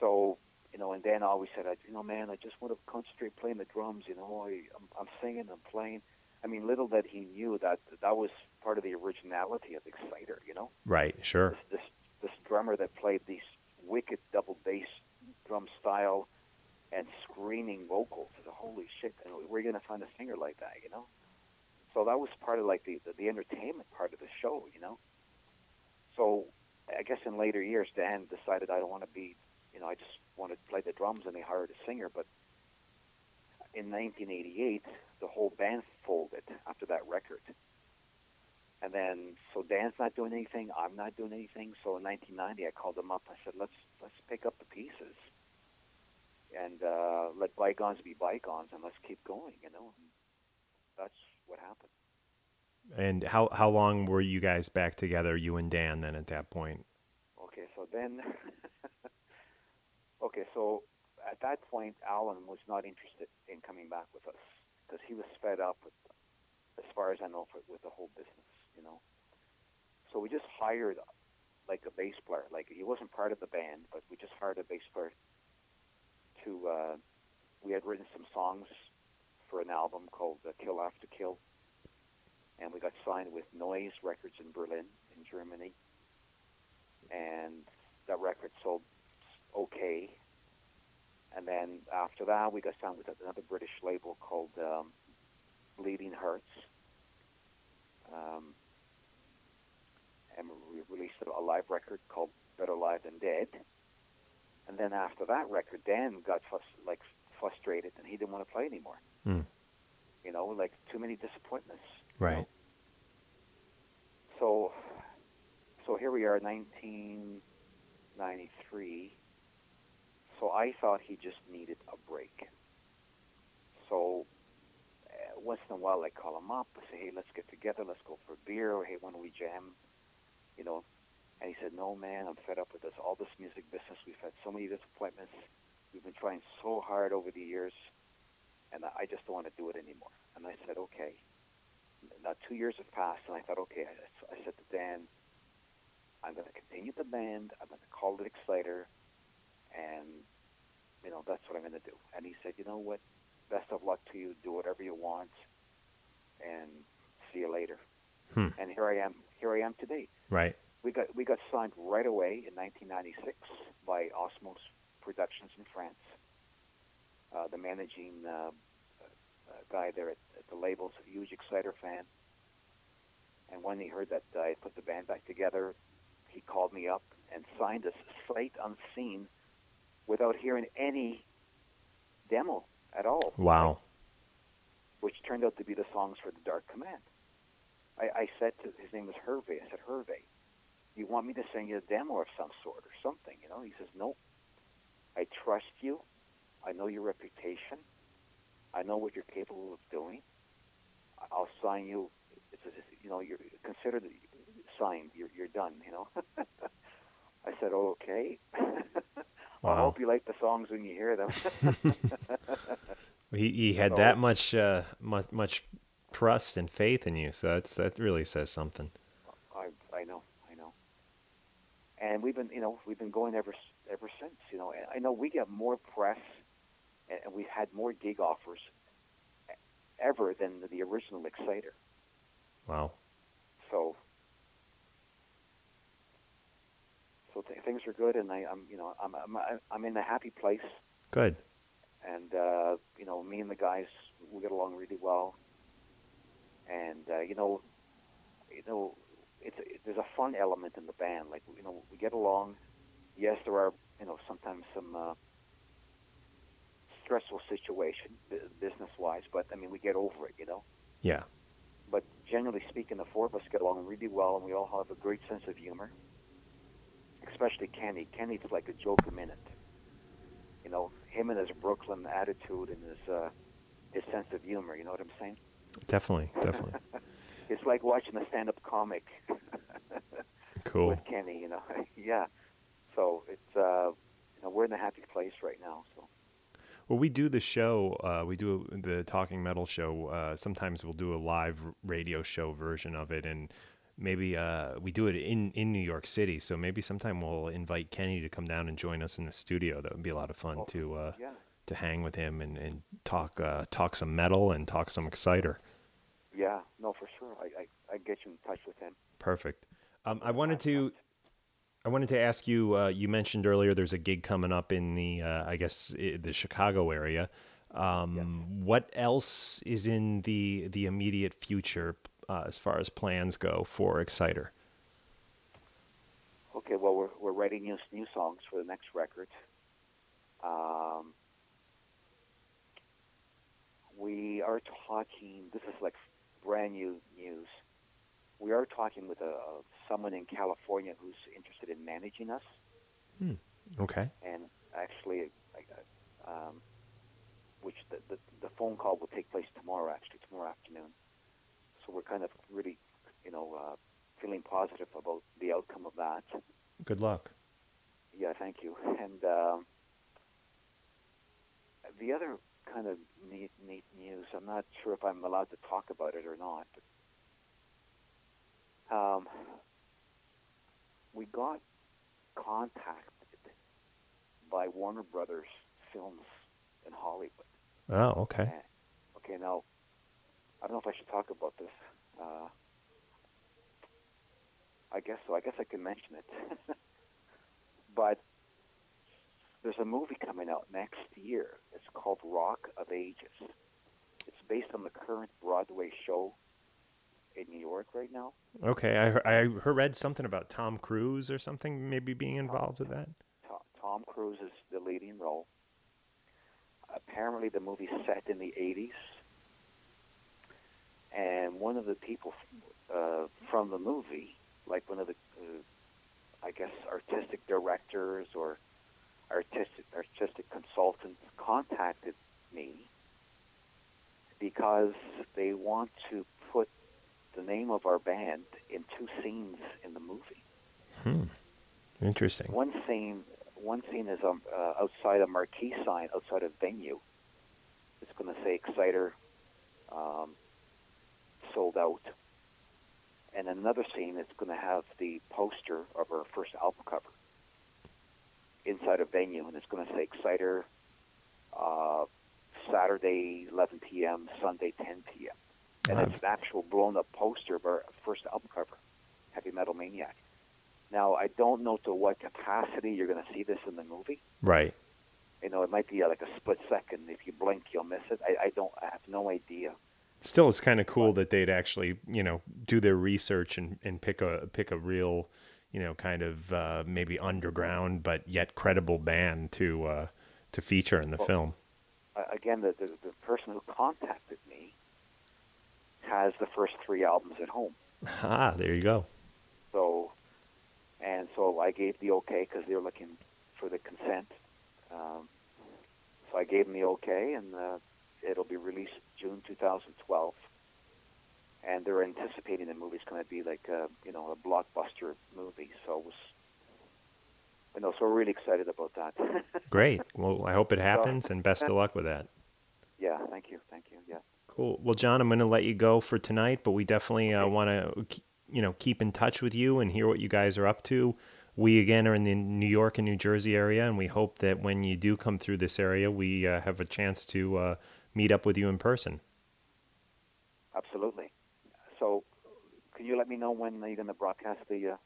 So you know, and Dan always said, you know, man, I just want to concentrate playing the drums. You know, I, I'm, I'm singing, I'm playing. I mean, little that he knew that that was part of the originality of Exciter. You know, Right. Sure. this this, this drummer that played these wicked double bass drum style and screaming vocals. Holy shit! We're gonna find a singer like that, you know. So that was part of like the, the the entertainment part of the show, you know. So I guess in later years, Dan decided I don't want to be, you know, I just want to play the drums, and they hired a singer. But in 1988, the whole band folded after that record. And then, so Dan's not doing anything. I'm not doing anything. So in 1990, I called him up. I said, "Let's let's pick up the pieces, and uh, let bygones be bygones, and let's keep going." You know, and that's what happened. And how how long were you guys back together, you and Dan, then at that point? Okay, so then, okay, so at that point, Allan was not interested in coming back with us because he was fed up with, as far as I know, for, with the whole business, you know. So we just hired like a bass player. Like he wasn't part of the band, but we just hired a bass player to. Uh, we had written some songs for an album called uh, Kill After Kill, and we got signed with Noise Records in Berlin, in Germany and that record sold okay. And then after that, we got signed with another British label called um, Bleeding Hearts, um, and we released a live record called Better Live Than Dead. And then after that record, Dan got frus- like frustrated, and he didn't want to play anymore. Hmm. You know, like too many disappointments. Right. So, so here we are, 1993. So I thought he just needed a break. So uh, once in a while, I call him up. I say, "Hey, let's get together. Let's go for a beer." Or hey, when we jam? You know. And he said, "No, man, I'm fed up with this. All this music business. We've had so many disappointments. We've been trying so hard over the years, and I I just don't want to do it anymore." And I said, "Okay." Now two years have passed, and I thought, okay. I, I said to Dan, I'm going to continue the band. I'm going to call it Exciter, and you know that's what I'm going to do. And he said, you know what? Best of luck to you. Do whatever you want, and see you later. Hmm. And here I am. Here I am today. Right. We got we got signed right away in 1996 by Osmose Productions in France. Uh, the managing uh, uh, guy there at, at the label's a huge Exciter fan. And when he heard that I put the band back together, he called me up and signed us sight unseen without hearing any demo at all, Wow. which turned out to be the songs for the Dark Command. I, I said to his name was Hervé. I said, Hervé, you want me to send you a demo of some sort or something? You know, he says, no. I trust you. I know your reputation. I know what you're capable of doing. I'll sign you. It's, it's, you know, you're considered signed. You're you're done. You know. I said, oh, okay. I hope you like the songs when you hear them. He he had So- that much uh, much much trust and faith in you. So that's that really says something. I I know, I know. And we've been, you know, we've been going ever ever since. You know, And I know we get more press, and we've had more gig offers ever than the original Exciter. Wow. So, so th- things are good, and I, I'm, you know, I'm, I'm I'm in a happy place, Good. and uh, you know, me and the guys we get along really well, and uh, you know, you know, it's there's a fun element in the band. Like you know, we get along. Yes, there are you know sometimes some uh, stressful situation business wise, but I mean we get over it. You know, Yeah. but generally speaking, the four of us get along really well, and we all have a great sense of humor. Especially Kenny. Kenny's like a joke a minute. You know, him and his Brooklyn attitude and his uh, his sense of humor. You know what I'm saying? Definitely. Definitely. It's like watching a stand-up comic Cool. with Kenny. You know, yeah. So it's uh, you know we're in a happy place right now. So Well, we do the show. Uh, we do the Talking Metal show. Uh, sometimes we'll do a live radio show version of it, and maybe uh, we do it in in New York City. So maybe sometime we'll invite Kenny to come down and join us in the studio. That would be a lot of fun Oh, to uh, yeah. to hang with him and and talk uh, talk some metal and talk some Exciter. Yeah, no, for sure. I, I, I get you in touch with him. Perfect. Um, I wanted to, I wanted to ask you. Uh, you mentioned earlier there's a gig coming up in the, uh, I guess, the Chicago area. Um, What else is in the the immediate future uh, as far as plans go for Exciter? Okay, well, we're, we're writing new, new songs for the next record. Um, we are talking, this is like brand new news. We are talking with a, someone in California who's interested in managing us. Okay. and actually, um, which the, the the phone call will take place tomorrow, actually tomorrow afternoon. So we're kind of really, you know, uh, feeling positive about the outcome of that. Good luck. Yeah, thank you. And um, the other kind of neat, neat news, I'm not sure if I'm allowed to talk about it or not. But, um, we got contacted by Warner Brothers Films in Hollywood. Oh, okay. And- okay, now, I don't know if I should talk about this. Uh, I guess so. I guess I can mention it. but there's a movie coming out next year. It's called Rock of Ages. It's based on the current Broadway show in New York right now. Okay. I I read something about Tom Cruise or something maybe being involved with that. Tom, Tom Cruise is the leading role. Apparently, the movie's set in the 80s. And one of the people uh, from the movie, like one of the, uh, I guess, artistic directors or artistic artistic consultants, contacted me because they want to put the name of our band in two scenes in the movie. Hmm. Interesting. One scene, one scene is um, uh, outside a marquee sign outside a venue. It's going to say Exciter um, sold out, and another scene is going to have the poster of our first album cover inside a venue, and it's going to say Exciter uh, Saturday 11 p.m., Sunday 10 p.m. And it's an actual blown up poster of our first album cover, Heavy Metal Maniac. Now, I don't know to what capacity you're going to see this in the movie. Right. You know, it might be uh, like a split second. If you blink, you'll miss it. I, I don't. I have no idea. Still, it's kind of cool that they'd actually, you know, do their research and, and pick a pick a real, you know, kind of uh, maybe underground but yet credible band to uh, to feature in the Well- film. Uh, again, the, the the person who contacted me has the first three albums at home. Ah, there you go. So, and so I gave the okay because they were looking for the consent. Um, so I gave them the okay, and uh, it'll be released June 2012. And they're anticipating the movie's going to be like a, you know a blockbuster movie. So it was, you know, so we're really excited about that. Great. Well, I hope it happens, and best of luck with that. yeah, thank you, thank you. Yeah, Cool. Well, John, I'm going to let you go for tonight, but we definitely uh, want to, you know, keep in touch with you and hear what you guys are up to. We again are in the New York and New Jersey area, and we hope that when you do come through this area, we uh, have a chance to uh, meet up with you in person. absolutely. So, can you let me know when you're going to broadcast the uh,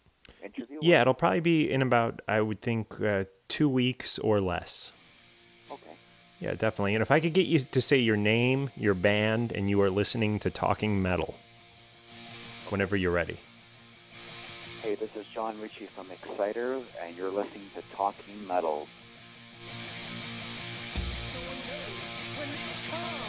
interview? Yeah, it'll probably be in about, I would think, uh, two weeks or less. Okay. Yeah, definitely. And if I could get you to say your name, your band, and you are listening to Talking Metal whenever you're ready. Hey, this is John Ricci from Exciter, and you're listening to Talking Metal. Come.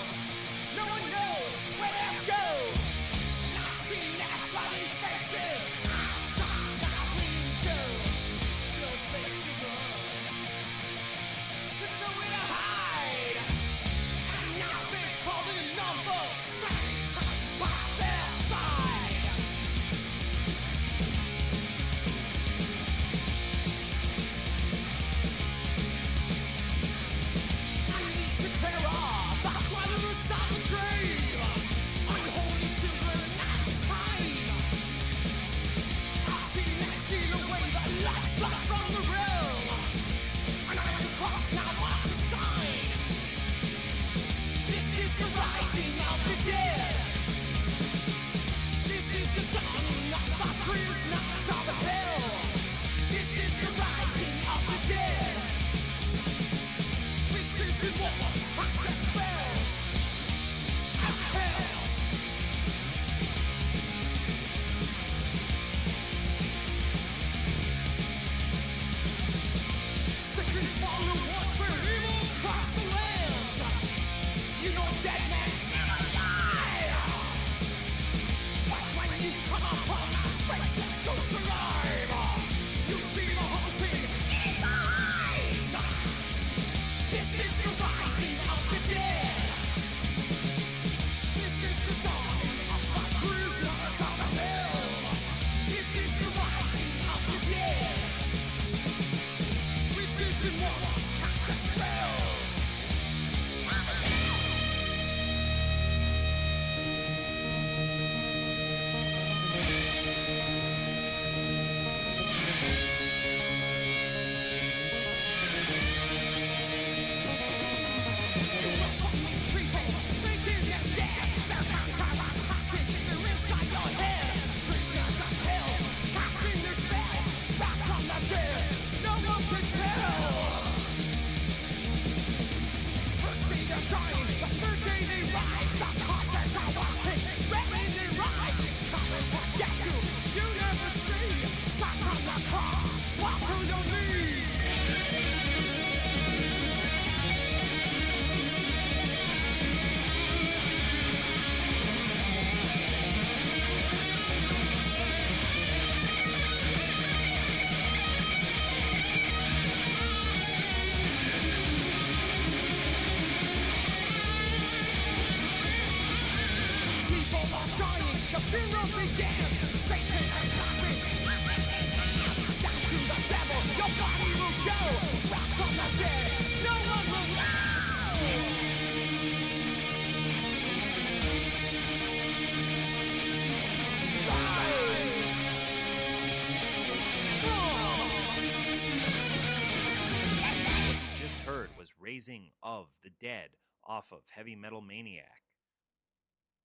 Of the Dead off of Heavy Metal Maniac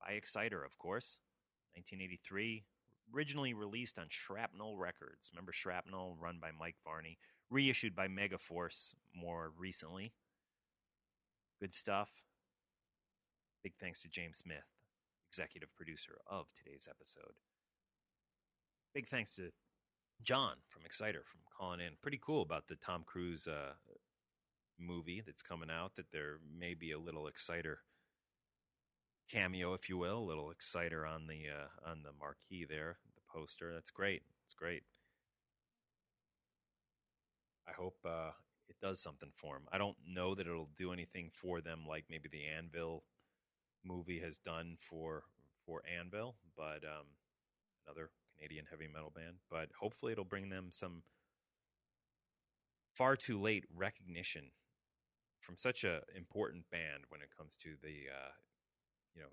by Exciter, of course. 1983, originally released on Shrapnel Records. Remember Shrapnel, run by Mike Varney, reissued by Megaforce more recently. Good stuff. Big thanks to James Smith, executive producer of today's episode. Big thanks to John from Exciter from calling in. Pretty cool about the Tom Cruise uh, movie that's coming out. That there may be a little Exciter cameo, if you will, a little Exciter on the uh, on the marquee there, the poster. That's great. It's great. I hope uh, it does something for him. I don't know that it'll do anything for them like maybe the Anvil movie has done for for Anvil, but um, another Canadian heavy metal band. But hopefully, it'll bring them some far too late recognition from such a important band when it comes to the uh, you know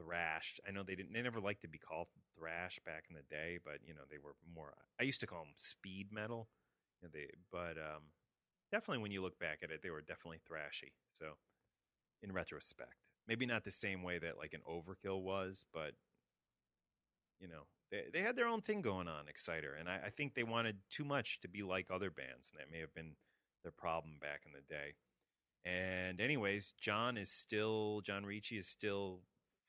thrash. I know they didn't. They never liked to be called thrash back in the day, but you know they were more. I used to call them speed metal. You know, they, but um, definitely when you look back at it, they were definitely thrashy. So, in retrospect, maybe not the same way that like an Overkill was, but you know they they had their own thing going on, Exciter, and I, I think they wanted too much to be like other bands, and that may have been their problem back in the day. And anyways, John is still John Ricci is still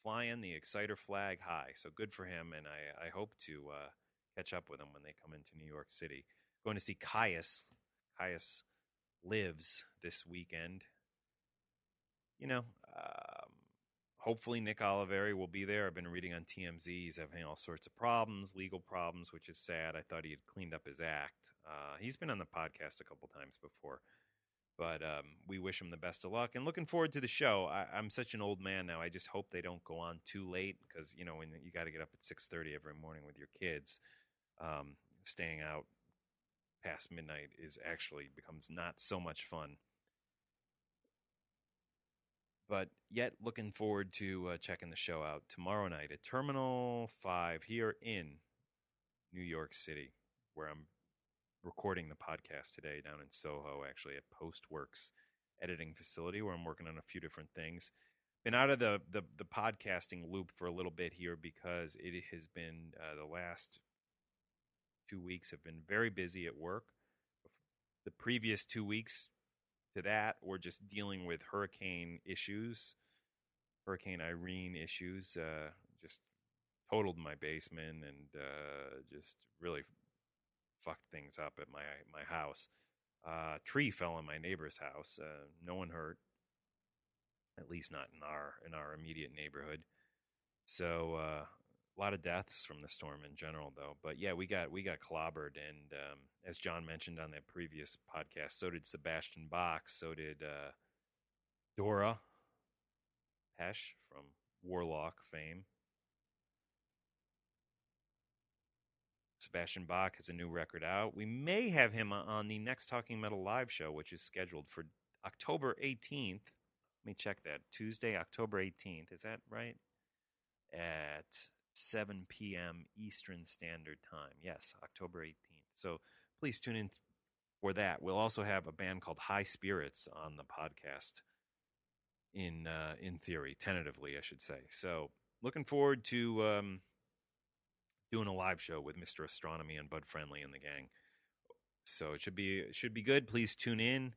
flying the Exciter flag high, so good for him, and I I hope to uh, catch up with him when they come into New York City. Going to see Kyuss. Kyuss lives this weekend. You know, um, hopefully Nick Oliveri will be there. I've been reading on TMZ. He's having all sorts of problems, legal problems, which is sad. I thought he had cleaned up his act. Uh, he's been on the podcast a couple times before. But um, we wish him the best of luck and looking forward to the show. I, I'm such an old man now. I just hope they don't go on too late because you know when you got to get up at six thirty every morning with your kids, um, staying out past midnight is actually becomes not so much fun. But yet, looking forward to uh, checking the show out tomorrow night at Terminal Five here in New York City, where I'm recording the podcast today down in Soho, actually at Postworks editing facility, where I'm working on a few different things. been out of the, the the podcasting loop for a little bit here because it has been uh, the last two weeks have been very busy at work. The previous two weeks to that or just dealing with hurricane issues, Hurricane Irene issues. Uh, just totaled my basement and uh, just really fucked things up at my my house. Uh, tree fell on my neighbor's house. Uh, no one hurt, at least not in our in our immediate neighborhood. So uh, a lot of deaths from the storm in general, though. But yeah, we got we got clobbered, and um, as John mentioned on that previous podcast, so did Sebastian Bach, so did uh, Doro Pesch from Warlock fame. Sebastian Bach has a new record out. We may have him on the next Talking Metal live show, which is scheduled for October 18th. Let me check that. Tuesday, October 18th. Is that right? At 7 p.m. Eastern Standard Time. Yes, October 18th. So please tune in for that. We'll also have a band called High Spirits on the podcast in uh, in theory, tentatively, I should say. So looking forward to um, doing a live show with Mr. Ostronomy and Bud Friendly and the gang. So it should be it should be good. Please tune in.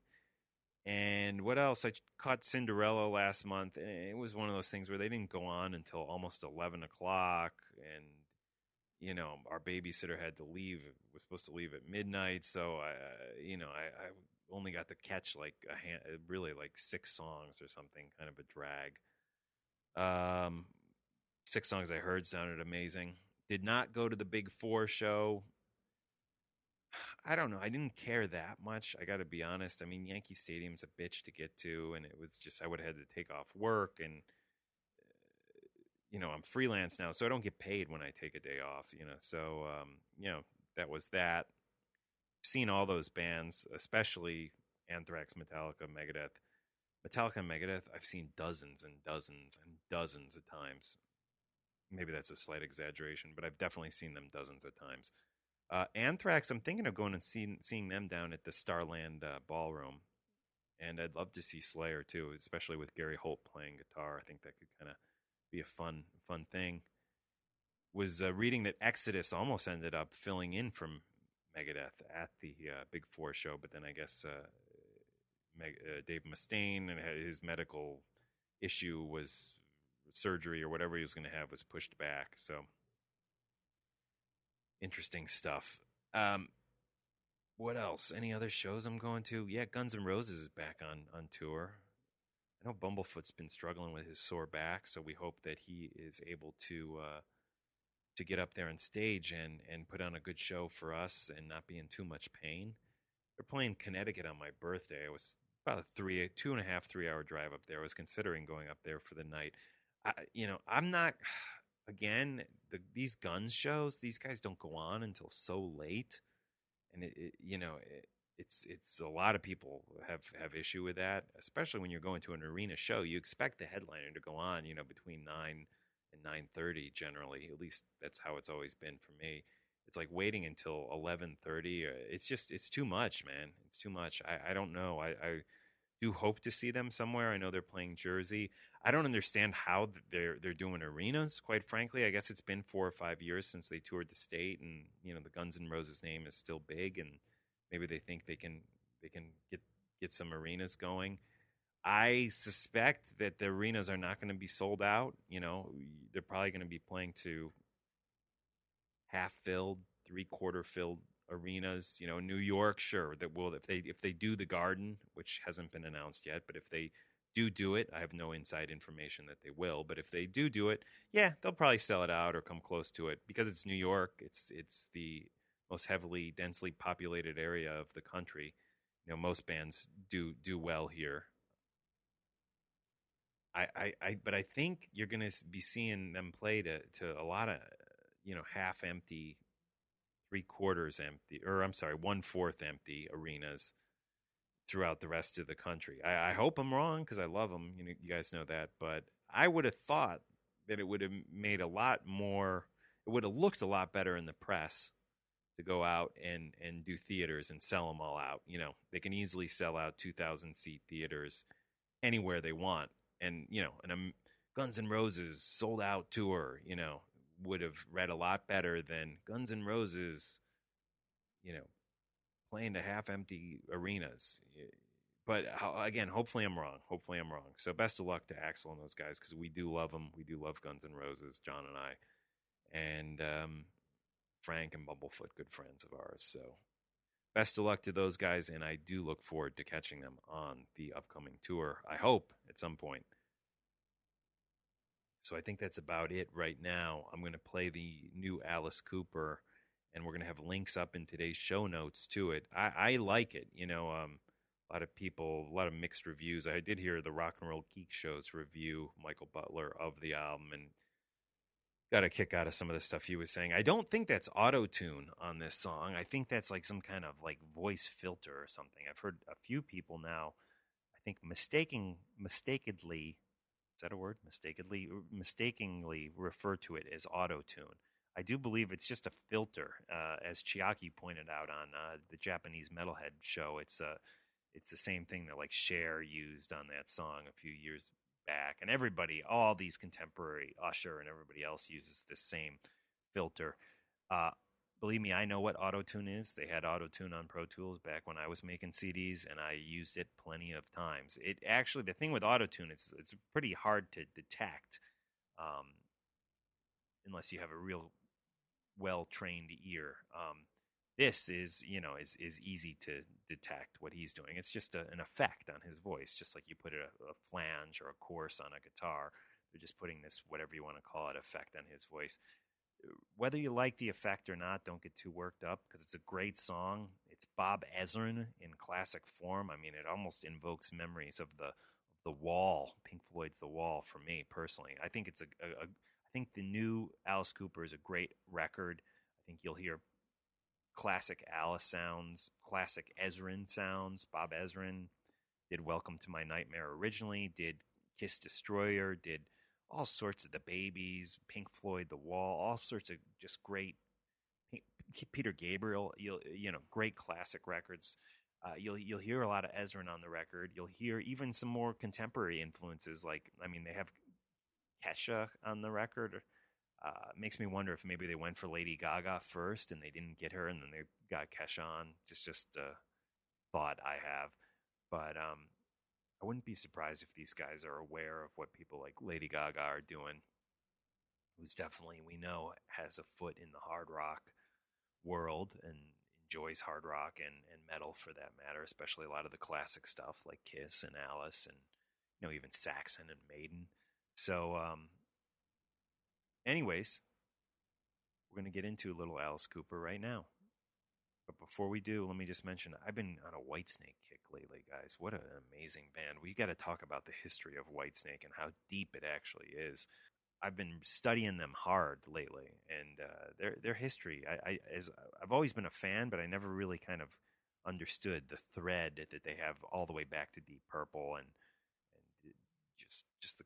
And what else? I caught Cinderella last month, and it was one of those things where they didn't go on until almost eleven o'clock, and you know our babysitter had to leave. Was supposed to leave at midnight, so I, you know, I, I only got to catch like a hand, really like six songs or something, kind of a drag. Um, six songs I heard sounded amazing. Did not go to the Big Four show. I don't know. I didn't care that much. I got to be honest. I mean, Yankee Stadium's a bitch to get to, and it was just I would have had to take off work, and you know I'm freelance now, so I don't get paid when I take a day off. You know, so um, you know that was that. Seen all those bands, especially Anthrax, Metallica, Megadeth. Metallica and Megadeth, I've seen dozens and dozens and dozens of times. Maybe that's a slight exaggeration, but I've definitely seen them dozens of times. Uh, Anthrax, I'm thinking of going and seeing seeing them down at the Starland uh, Ballroom, and I'd love to see Slayer too, especially with Gary Holt playing guitar. I think that could kind of be a fun fun thing. Was uh, reading that Exodus almost ended up filling in from Megadeth at the uh, Big Four show, but then I guess uh, Meg- uh, Dave Mustaine and his medical issue was surgery or whatever he was going to have was pushed back. So interesting stuff. Um, what else? Any other shows I'm going to? Yeah, Guns N' Roses is back on on tour. I know Bumblefoot's been struggling with his sore back, so we hope that he is able to uh, to get up there on stage and and put on a good show for us and not be in too much pain. They're playing Connecticut on my birthday. It was about a three, two and a half, three hour drive up there. I was considering going up there for the night. I, you know, I'm not. Again, the, these guns shows, these guys don't go on until so late, and it, it you know, it, it's it's a lot of people have have issue with that, especially when you're going to an arena show. You expect the headliner to go on, you know, between nine and nine thirty generally. At least that's how it's always been for me. It's like waiting until eleven thirty. Uh, it's just it's too much, man. It's too much. I, I don't know. I, I do hope to see them somewhere. I know they're playing Jersey. I don't understand how they're they're doing arenas. Quite frankly, I guess it's been four or five years since they toured the state, and you know the Guns N' Roses name is still big, and maybe they think they can they can get get some arenas going. I suspect that the arenas are not going to be sold out. You know, they're probably going to be playing to half filled, three quarter filled arenas. You know, New York, sure, that will if they if they do the Garden, which hasn't been announced yet, but if they do do it, I have no inside information that they will, but if they do do it, yeah, they'll probably sell it out or come close to it because it's New York. It's it's the most heavily densely populated area of the country. You know, most bands do do well here. I, I, I but I think you're going to be seeing them play to to a lot of you know half empty three quarters empty, or I'm sorry, one fourth empty arenas throughout the rest of the country. I, I hope I'm wrong because I love them. You know, you guys know that, but I would have thought that it would have made a lot more. It would have looked a lot better in the press to go out and and do theaters and sell them all out. You know, they can easily sell out 2,000 seat theaters anywhere they want, and you know, and a Guns N' Roses sold out tour, you know, would have read a lot better than Guns N' Roses, you know, playing to half empty arenas. But again, hopefully I'm wrong. Hopefully I'm wrong. So best of luck to Axl and those guys because we do love them. We do love Guns N' Roses, John and I, and um, Frank and Bumblefoot, good friends of ours. So best of luck to those guys, and I do look forward to catching them on the upcoming tour. I hope at some point. So I think that's about it right now. I'm going to play the new Alice Cooper, and we're going to have links up in today's show notes to it. I, I like it. You know, um, a lot of people, a lot of mixed reviews. I did hear the Rock and Roll Geek Show's review, Michael Butler, of the album, and got a kick out of some of the stuff he was saying. I don't think that's auto tune on this song. I think that's like some kind of like voice filter or something. I've heard a few people now, I think mistaking mistakenly is that a word? Mistakenly mistakenly refer to it as auto tune. I do believe it's just a filter, uh, as Chiaki pointed out on uh, the Japanese Metalhead show. It's uh, it's the same thing that like Cher used on that song a few years back, and everybody, all these contemporary Usher and everybody else uses this same filter. Uh, believe me, I know what autotune is. They had autotune on Pro Tools back when I was making CDs, and I used it plenty of times. It actually, the thing with autotune, it's it's pretty hard to detect, um, unless you have a real well trained ear. Um, this is, you know, is is easy to detect what he's doing. It's just a, an effect on his voice, just like you put a, a flange or a chorus on a guitar. They're just putting this, whatever you want to call it, effect on his voice whether you like the effect or not, don't get too worked up because it's a great song. It's Bob Ezrin in classic form. I mean, it almost invokes memories of the the Wall, Pink Floyd's The Wall. For me personally, I think it's a, a, a I think the new Alice Cooper is a great record. I think you'll hear classic Alice sounds, classic Ezrin sounds. Bob Ezrin did Welcome to My Nightmare originally, did Kiss Destroyer, did all sorts of the babies, Pink Floyd, The Wall, all sorts of just great Peter Gabriel, you'll you know, great classic records. Uh, you'll you'll hear a lot of Ezrin on the record. You'll hear even some more contemporary influences. Like I mean, they have Kesha on the record. Uh, makes me wonder if maybe they went for Lady Gaga first and they didn't get her, and then they got Kesha on. Just just a thought I have, but um, I wouldn't be surprised if these guys are aware of what people like Lady Gaga are doing, who's definitely, we know, has a foot in the hard rock world and enjoys hard rock and, and metal for that matter, especially a lot of the classic stuff like Kiss and Alice and, you know, even Saxon and Maiden. So, um, anyways, we're going to get into a little Alice Cooper right now. But before we do, let me just mention I've been on a Whitesnake kick lately, guys. What an amazing band. We got to talk about the history of Whitesnake and how deep it actually is. I've been studying them hard lately, and uh, their their history. I, I as, I've always been a fan, but I never really kind of understood the thread that they have all the way back to Deep Purple, and and just just the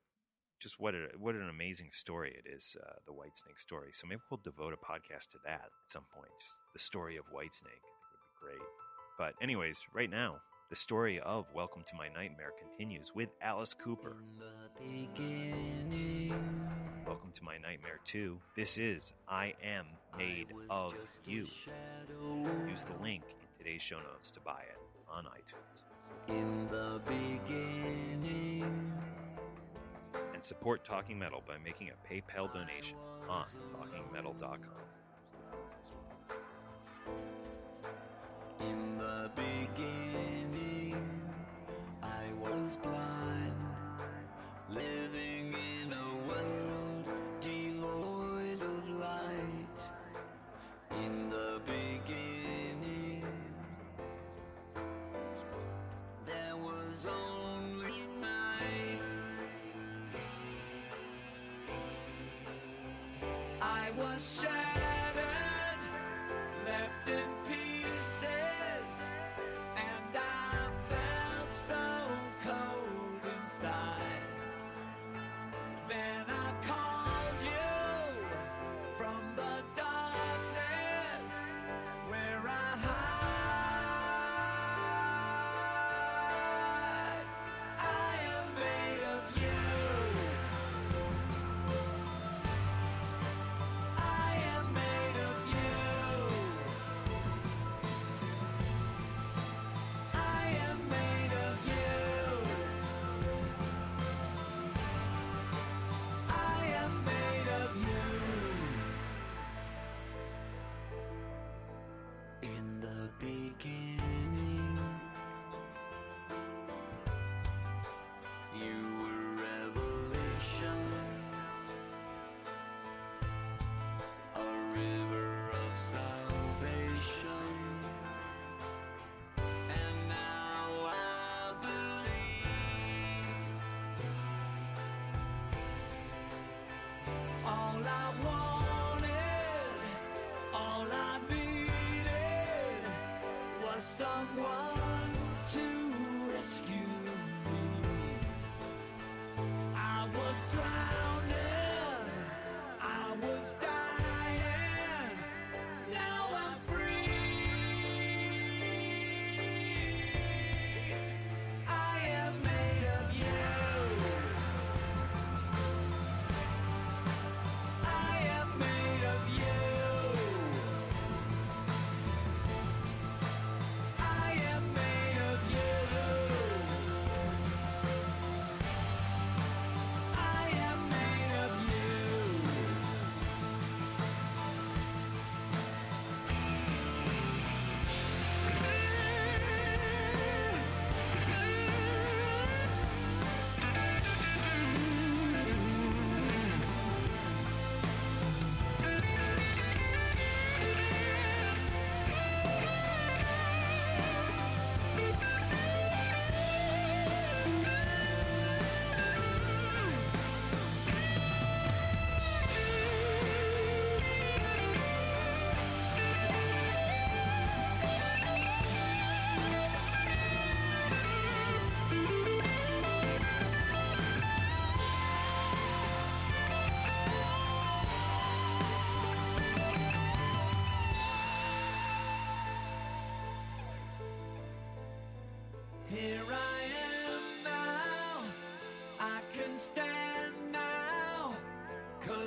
just what a what an amazing story it is, uh, the Whitesnake story. So maybe we'll devote a podcast to that at some point. Just the story of Whitesnake. I would be great. But anyways, right now, the story of Welcome to My Nightmare continues with Alice Cooper. Welcome to My Nightmare 2. This is I Am Made of You. Use the link in today's show notes to buy it on iTunes. In the beginning, and support Talking Metal by making a PayPal donation on talkingmetal.com. I someone to rescue.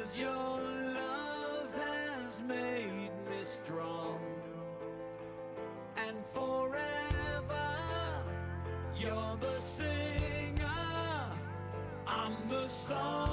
Cause your love has made me strong. And forever, you're the singer, I'm the song.